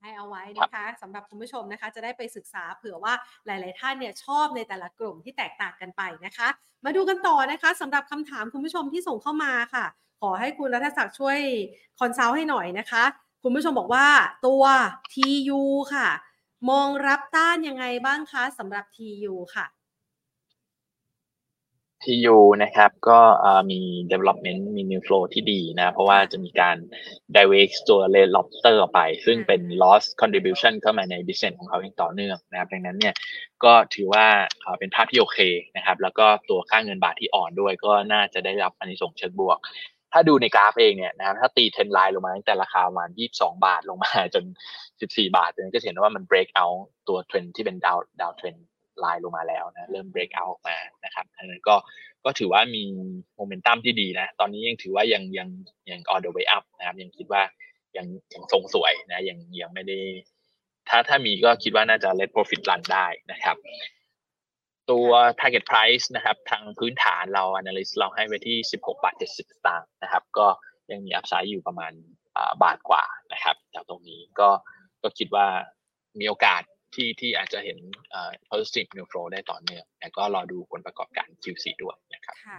ให้เอาไว้นะคะสำหรับคุณผู้ชมนะคะ จะได้ไปศึกษาเผื่อว่าหลาย ๆ ท่านเนี่ยชอบในแต่ละกลุ่มที่แตกต่างกันไปนะคะ มาดูกันต่อนะคะสำหรับคำถามคุณผู้ชมที่ส่งเข้ามาค่ะ ขอให้คุณรัฐศักดิ์ช่วยคอนซัลท์ให้หน่อยนะคะ คุณผู้ชมบอกว่าตัว TU ค่ะ มองรับต้านยังไงบ้างคะสำหรับ TU ค่ะ TU นะครับก็มี development มี new flow ที่ดีนะ เพราะว่าจะมีการ divest ตัว red lobster ออกไป ซึ่งเป็น loss contribution เข้ามาใน business ของเขาอย่างต่อเนื่องนะครับ ดังนั้นเนี่ยก็ถือว่าเป็นภาพที่โอเคนะครับ แล้วก็ตัวค่าเงินบาทที่อ่อนด้วยก็น่าจะได้รับอันนี้ส่งเชิงบวก ถ้าดูในกราฟเองเนี่ยนะครับถ้าตีเทนไลน์ลงมาตั้งแต่ราคาประมาณ22 บาทลงมาจน 14 บาทเนี่ยก็เห็นว่ามัน break out ตัวเทรนที่เป็นดาวดาวเทรนไลน์ลงมาแล้วนะเริ่ม break out ออกมานะครับอันนั้นก็ก็ถือว่ามีโมเมนตัมที่ดีนะ ตอนนี้ยังถือว่ายังยังยัง on the way up นะครับยังคิดว่ายังยังทรงสวยนะยังยังไม่ได้ ถ้าถ้ามีก็คิดว่าน่าจะ let profit run ได้นะครับ ตัว target price นะครับ ทางพื้นฐานเรา analyst เราให้ไว้ที่ 16 บาท 70 สตางค์นะครับ ก็ยังมี upside อยู่ประมาณบาทกว่านะครับจากตรงนี้ก็ก็คิดว่ามีโอกาสที่ที่อาจจะเห็น positive new flow ได้ต่อเนื่องแต่ก็รอดูผลประกอบการ Q4 ด้วยนะครับค่ะ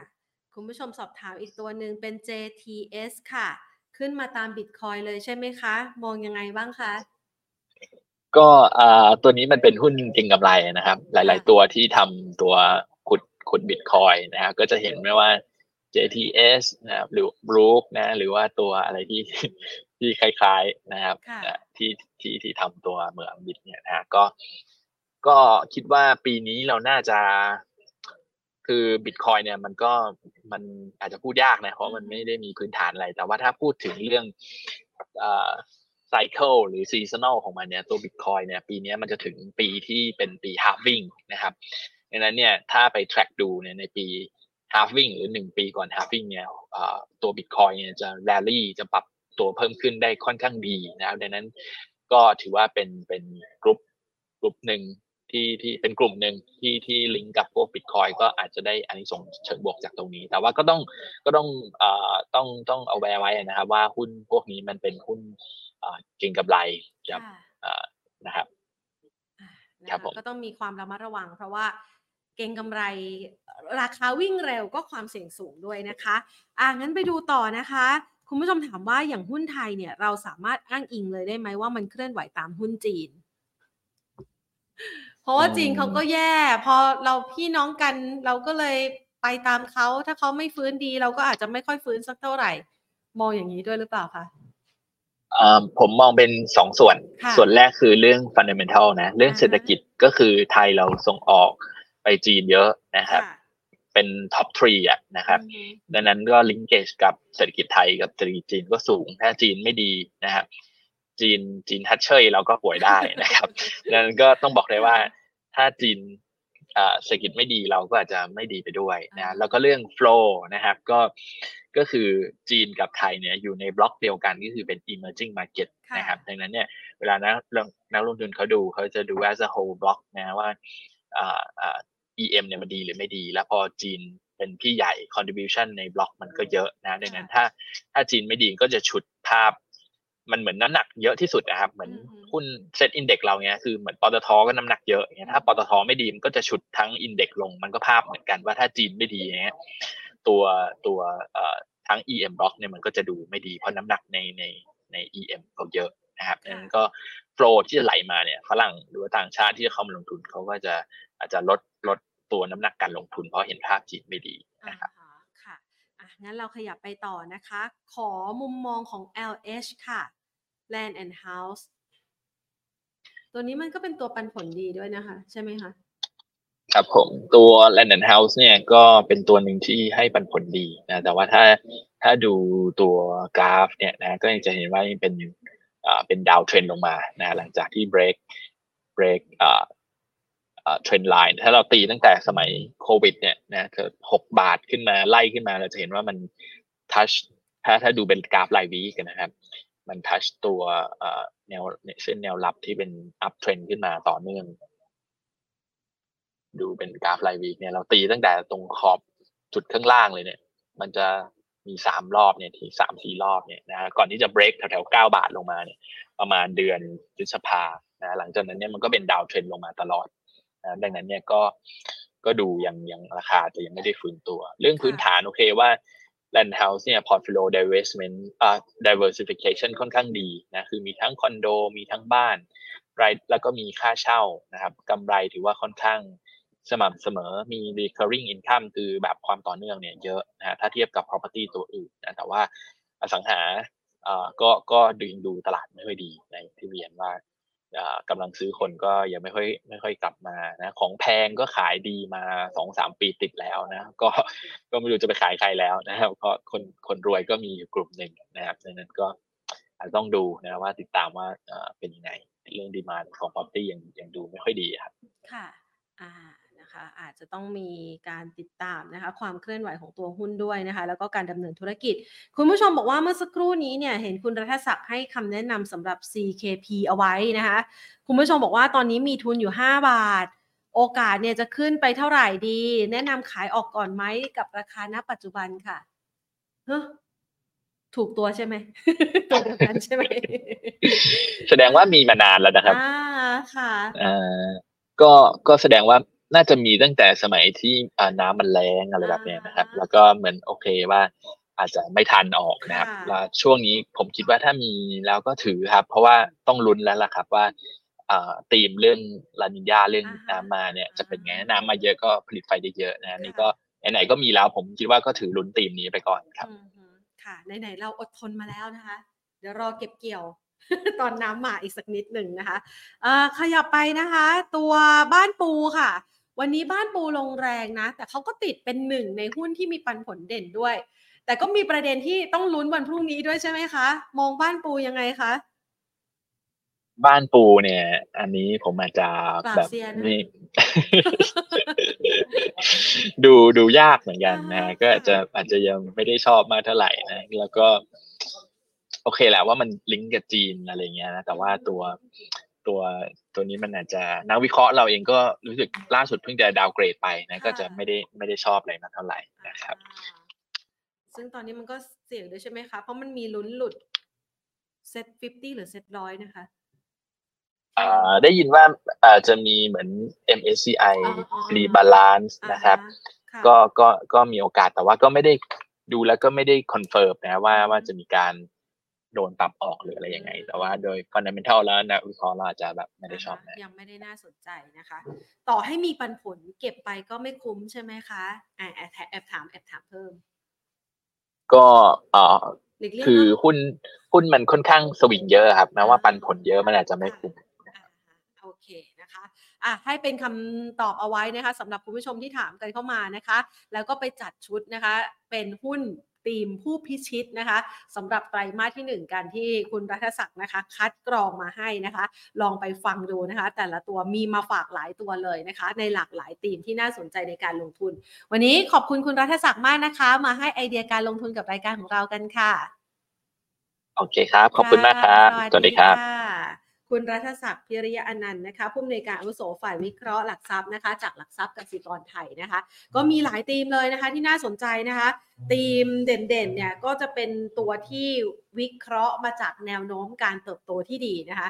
คุณผู้ชมสอบถามอีกตัวหนึ่งเป็น JTS ค่ะ ขึ้นมาตามบิตคอยเลยใช่ไหมคะ มองยังไงบ้างคะ ก็ตัวนี้มันเป็นหุ้นเก่งกำไรนะครับ หลาย ๆ ตัวที่ทำตัวขุดขุดบิตคอยนะครับก็จะเห็นไหมว่า JTS นะครับหรือ Brook นะหรือว่าตัวอะไรที่ที่คล้าย ๆนะครับที่ที่ที่ทำตัวเหมืองบิตเนี่ยนะก็ ก็คิดว่าปีนี้เราน่าจะ คือบิตคอยเนี่ย มันก็มันอาจจะพูดยากนะเพราะมันไม่ได้มีพื้นฐานอะไร แต่ว่าถ้าพูดถึงเรื่อง cycle หรือ seasonal ของมันเนี่ยตัวบิตคอยน์เนี่ยปีนี้มันจะถึงปีที่เป็นปี halving นะครับดังนั้นเนี่ยถ้าไป track ดูเนี่ยในปี halving หรือหนึ่งปีก่อน halving เนี่ยตัวบิตคอยน์เนี่ยจะแรลลี่จะปรับตัวเพิ่มขึ้นได้ค่อนข้างดีนะครับดังนั้นก็ถือว่าเป็นเป็นกลุ่มกลุ่มหนึ่งที่ที่เป็นกลุ่มหนึ่งที่ที่ลิงก์กับพวกบิตคอยน์ก็อาจจะได้อานิสงส์เชิงบวกจากตรงนี้ แต่ว่าก็ต้องก็ต้องเอ่อต้องต้องเอาแวร์ไว้นะครับ ว่าหุ้นพวกนี้มันเป็นหุ้น เก่งกับไรครับนะครับครับผมก็ต้องมีความระมัดระวัง เพราะว่าเก่งกำไรราคาวิ่งเร็วก็ความเสี่ยงสูงด้วยนะคะอ่างั้นไปดูต่อนะคะ คุณผู้ชมถามว่าอย่างหุ้นไทยเนี่ยเราสามารถอ้างอิงเลยได้ไหมว่ามันเคลื่อนไหวตามหุ้นจีน เพราะว่าจีนเขาก็แย่พอเราพี่น้องกันเราก็เลยไปตามเขาถ้าเขาไม่ฟื้นดี เราก็อาจจะไม่ค่อยฟื้นสักเท่าไหร่ มองอย่างนี้ด้วยหรือเปล่าคะ ผมมองเป็นสองส่วน ส่วนแรกคือเรื่อง fundamental นะ เรื่องเศรษฐกิจก็คือไทยเราส่งออกไปจีนเยอะนะครับ เป็น top three อะนะครับ ดังนั้นก็ linkage กับเศรษฐกิจไทยกับเศรษฐกิจจีนก็สูง ถ้าจีนไม่ดีนะครับ จีนจีนทัชเชยเราก็ป่วยได้นะครับ ดังนั้นก็ต้องบอกเลยว่า ถ้าจีนเศรษฐกิจไม่ดีเราก็อาจจะไม่ดีไปด้วยนะ แล้วก็เรื่องโฟล์นะครับ ก็ ก็คือจีนกับไทยเนี่ยอยู่ในบล็อกเดียวกันก็คือเป็น emerging market นะครับดังนั้นเนี่ยเวลานักนักลงทุนเขาดูเขาจะดู as a whole block นะว่า EM เนี่ยมันดีหรือไม่ดี แล้วพอจีนเป็นพี่ใหญ่ contribution ในบล็อกมันก็เยอะนะดังนั้นถ้าถ้าจีนไม่ดีก็จะฉุดภาพ มันเหมือนน้ำหนักเยอะที่สุดนะครับ เหมือนหุ้น SET index เราเนี้ยคือเหมือนปตทก็น้ำหนักเยอะเงี้ยถ้าปตทไม่ดีมันก็จะฉุดทั้ง index ลงมันก็ภาพเหมือนกันว่าถ้าจีนไม่ดีเงี้ย ตัวตัวเอ่อทั้ง EM บล็อกเนี่ยมันก็จะดูไม่ดีเพราะน้ำหนักในในใน EM เขาเยอะนะครับนั้นก็ flow ที่จะไหลมาเนี่ยฝรั่งหรือว่าต่างชาติที่จะเข้ามาลงทุนเขาก็จะอาจจะลดลดตัวน้ำหนักการลงทุนเพราะเห็นภาพจีนไม่ดีนะครับค่ะอะงั้นเราขยับไปต่อนะคะ ขอมุมมองของ LH ค่ะ Land and House ตัวนี้มันก็เป็นตัวปันผลดีด้วยนะคะ ใช่ไหมคะ ครับผมตัว Land and House เนี่ยก็เป็นตัวหนึ่งที่ให้ปันผลดีนะแต่ว่าถ้าถ้าดูตัวกราฟเนี่ยนะก็ยังจะเห็นว่ายังเป็นอ่าเป็นดาวเทรนลงมานะหลังจากที่ break break อ่าtrend line ถ้าเราตีตั้งแต่สมัยโควิดเนี่ยนะเกิดหกบาทขึ้นมาไล่ขึ้นมาเราจะเห็นว่ามัน touch ถ้าถ้าดูเป็นกราฟรายวีกันนะครับ มัน touch ตัวแนวเส้นแนวรับที่เป็น uptrend ขึ้นมาต่อเนื่อง ดูเป็นกราฟรายวีเนี่ยเราตีตั้งแต่ตรงขอบจุดข้างล่างเลยเนี่ย มันจะมีสามรอบเนี่ยที่สามสี่รอบเนี่ยนะก่อนที่จะเบรกแถวๆเก้าบาทลงมาเนี่ยประมาณเดือนพฤษภานะหลังจากนั้นเนี่ยมันก็เป็นดาวเทรนลงมาตลอดนะดังนั้นเนี่ยก็ก็ดูยังยังราคาจะยังไม่ได้ฟื้นตัว เรื่องพื้นฐานโอเคว่า Land House เนี่ย portfolio divestment อ่า diversification ค่อนข้างดีนะคือมีทั้งคอนโดมีทั้งบ้านรายแล้วก็มีค่าเช่านะครับกำไรถือว่าค่อนข้าง สม่ำเสมอมี recurring income คือแบบความต่อเนื่องเนี่ยเยอะนะถ้าเทียบกับ property ตัวอื่นนะแต่ว่าอสังหาอ่าก็ก็ดึงดูตลาดไม่ค่อยดีในที่เรียนว่ากำลังซื้อคนก็ยังไม่ค่อยไม่ค่อยกลับมานะของแพงก็ขายดีมาสองสามปีติดแล้วนะก็ก็ไม่รู้จะไปขายใครแล้วนะครับเพราะคนคนรวยก็มีอยู่กลุ่มหนึ่งนะครับดังนั้นก็อาจต้องดูนะว่าติดตามว่าเป็นยังไงเรื่องดีมาของ property ยังยังดูไม่ค่อยดีครับค่ะอ่า คะ อาจจะต้องมีการติดตามนะคะ ความเคลื่อนไหวของตัวหุ้นด้วยนะคะ แล้วก็การดำเนินธุรกิจ คุณผู้ชมบอกว่าเมื่อสักครู่นี้เนี่ยเห็นคุณรัฐศักดิ์ให้คำแนะนำสำหรับ CKP เอาไว้นะคะ คุณผู้ชมบอกว่าตอนนี้มีทุนอยู่ 5 บาท โอกาสเนี่ยจะขึ้นไปเท่าไหร่ดี แนะนำขายออกก่อนไหมกับราคาณปัจจุบันค่ะเฮ้ถูกตัวใช่ไหมตัวเดียวกันใช่ไหมแสดงว่ามีมานานแล้วนะครับค่ะอ่าก็ก็แสดงว่า น่าจะมีตั้งแต่สมัยที่อ่าน้ำมันแรงอะไรแบบนี้นะครับ แล้วก็เหมือนโอเคว่าอาจจะไม่ทันออกนะครับแล้วช่วงนี้ผมคิดว่าถ้ามีแล้วก็ถือครับ เพราะว่าต้องลุ้นแล้วล่ะครับว่าตีมเรื่องลานิญาเรื่องน้ำมาเนี่ยจะเป็นไงน้ำมาเยอะก็ผลิตไฟได้เยอะนะนี่ก็ไหนๆก็มีแล้วผมคิดว่าก็ถือลุ้นตีมนี้ไปก่อนครับค่ะไหนๆเราอดทนมาแล้วนะคะ เดี๋ยวรอเก็บเกี่ยวตอนน้ำมาอีกสักนิดหนึ่งนะคะขยับไปนะคะ ตัวบ้านปูค่ะ วันนี้บ้านปูลงแรงนะ แต่เขาก็ติดเป็นหนึ่งในหุ้นที่มีปันผลเด่นด้วย แต่ก็มีประเด็นที่ต้องลุ้นวันพรุ่งนี้ด้วยใช่ไหมคะ มองบ้านปูยังไงคะบ้านปูเนี่ย อันนี้ผมอาจจะแบบนี่ดูดูยากเหมือนกันนะก็อาจจะอาจจะยังไม่ได้ชอบมากเท่าไหร่นะ แล้วก็ โอเคแหละว่ามันลิงก์กับจีนอะไรเงี้ยนะแต่ว่าตัวตัว ตัวนี้มันอาจจะนักวิเคราะห์เราเองก็รู้สึกล่าสุดเพิ่งจะดาวเกรดไปนะก็จะไม่ได้ไม่ได้ชอบอะไรมากเท่าไหร่นะครับ ซึ่งตอนนี้มันก็เสี่ยงด้วยใช่ไหมคะเพราะมันมีลุ้นหลุดเซ็ตฟิฟตี้หรือเซ็ตร้อยนะคะได้ยินว่าอาจจะมีเหมือน MSCI rebalance นะครับ ก็ก็ก็มีโอกาสแต่ว่าก็ไม่ได้ดูแล้วก็ไม่ได้ confirm นะว่าว่าจะมีการ โดนปรับออกหรืออะไรยังไง แต่ว่าโดย fundamental แล้วนะวิเคราะห์เราอาจจะแบบไม่ได้ชอบนะยังไม่ได้น่าสนใจนะคะ ต่อให้มีปันผลเก็บไปก็ไม่คุ้มใช่ไหมคะแอบแอบถามแอบถามเพิ่ม ก็เออคือหุ้นหุ้นมันค่อนข้างสวิงเยอะครับแม้ว่าปันผลเยอะมันอาจจะไม่คุ้มโอเคนะคะอะให้เป็นคำตอบเอาไว้นะคะสำหรับคุณผู้ชมที่ถามกันเข้ามานะคะ แล้วก็ไปจัดชุดนะคะ เป็นหุ้น ทีมผู้พิชิตนะคะสำหรับไตรมาสที่ 1กันที่คุณรัฐศักดิ์นะคะ คัดกรองมาให้นะคะ ลองไปฟังดูนะคะ แต่ละตัวมีมาฝากหลายตัวเลยนะคะ ในหลากหลายทีมที่น่าสนใจในการลงทุน วันนี้ขอบคุณคุณรัฐศักดิ์มากนะคะ มาให้ไอเดียการลงทุนกับรายการของเรากันค่ะ โอเคครับ ขอบคุณมากครับ สวัสดีครับ คุณรัฐศักดิ์พิริยะอนันต์นะคะผู้อำนวยการอาวุโสฝ่ายวิเคราะห์หลักทรัพย์นะคะ จากหลักทรัพย์กสิกรไทยนะคะ ก็มีหลายธีมเลยนะคะที่น่าสนใจนะคะธีมเด่นๆเนี่ยก็จะเป็นตัวที่วิเคราะห์มาจากแนวโน้มการเติบโตที่ดีนะคะ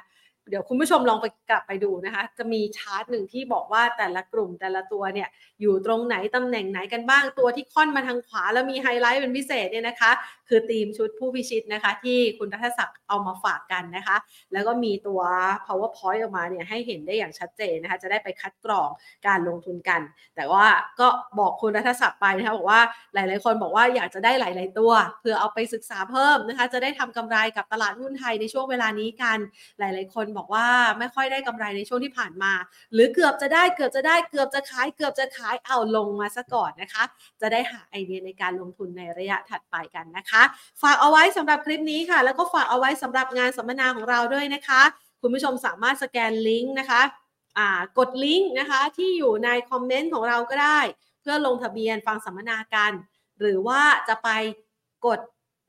เดี๋ยวคุณผู้ชมลองไปกลับไปดูนะคะ จะมีชาร์ตหนึ่งที่บอกว่าแต่ละกลุ่มแต่ละตัวเนี่ยอยู่ตรงไหนตำแหน่งไหนกันบ้างตัวที่ค่อนมาทางขวา แล้วมีไฮไลท์เป็นพิเศษเนี่ยนะคะ คือทีมชุดผู้พิชิตนะคะ ที่คุณรัฐศักดิ์เอามาฝากกันนะคะ แล้วก็มีตัว powerpoint ออกมาเนี่ยให้เห็นได้อย่างชัดเจนนะคะ จะได้ไปคัดกรองการลงทุนกัน แต่ว่าก็บอกคุณรัฐศักดิ์ไปนะคะบอกว่าหลาย ๆ คนบอกว่าอยากจะได้หลาย ๆ ตัวเพื่อเอาไปศึกษาเพิ่มนะคะ จะได้ทำกำไรกับตลาดหุ้นไทยในช่วงเวลานี้กันหลาย ๆ คนบอกว่าไม่ค่อยได้กำไรในช่วงที่ผ่านมา หรือเกือบจะได้เกือบจะได้เกือบจะขายเกือบจะขายเอาลงมาซะก่อนนะคะ จะได้หาไอเดียในการลงทุนในระยะถัดไปกันนะคะ ฝากเอาไว้สำหรับคลิปนี้ค่ะ แล้วก็ฝากเอาไว้สำหรับงานสัมมนาของเราด้วยนะคะ คุณผู้ชมสามารถสแกนลิงก์นะคะกดลิงก์นะคะที่อยู่ในคอมเมนต์ของเราก็ได้ เพื่อลงทะเบียนฟังสัมมนากัน หรือว่าจะไปกด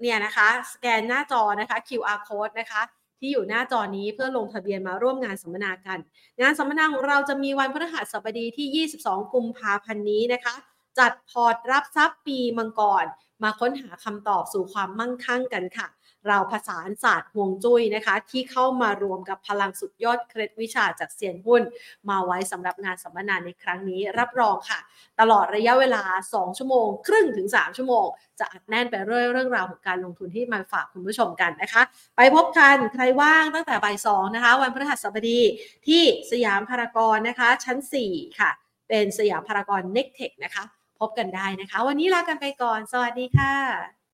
เนี่ยนะคะ สแกนหน้าจอนะคะ QR code นะคะ ที่อยู่หน้าจอนี้เพื่อลงทะเบียนมาร่วมงานสัมมนากัน งานสัมมนาของเราจะมีวันพฤหัสบดีที่ 22 กุมภาพันธ์นี้นะคะ จัดพอร์ตรับทรัพย์ปีมังกร มาค้นหาคำตอบสู่ความมั่งคั่งกันค่ะ เราผสานศาสตร์ห่วงจุ้ยนะคะ ที่เข้ามารวมกับพลังสุดยอดเคล็ดวิชาจากเซียนหุ้น มาไว้สำหรับงานสัมมนาในครั้งนี้รับรองค่ะ ตลอดระยะเวลา 2 ชั่วโมง ครึ่งถึง 3 ชั่วโมง จะอัดแน่นไปเรื่อยเรื่องราวของการลงทุนที่มาฝากคุณผู้ชมกันนะคะ ไปพบกันใครว่างตั้งแต่บ่ายสองนะคะ วันพฤหัสบดีที่สยามพารากอนนะคะ ชั้น 4 ค่ะ เป็นสยามพารากอนเน็กเทคนะคะ พบกันได้นะคะ วันนี้ลากันไปก่อน สวัสดีค่ะ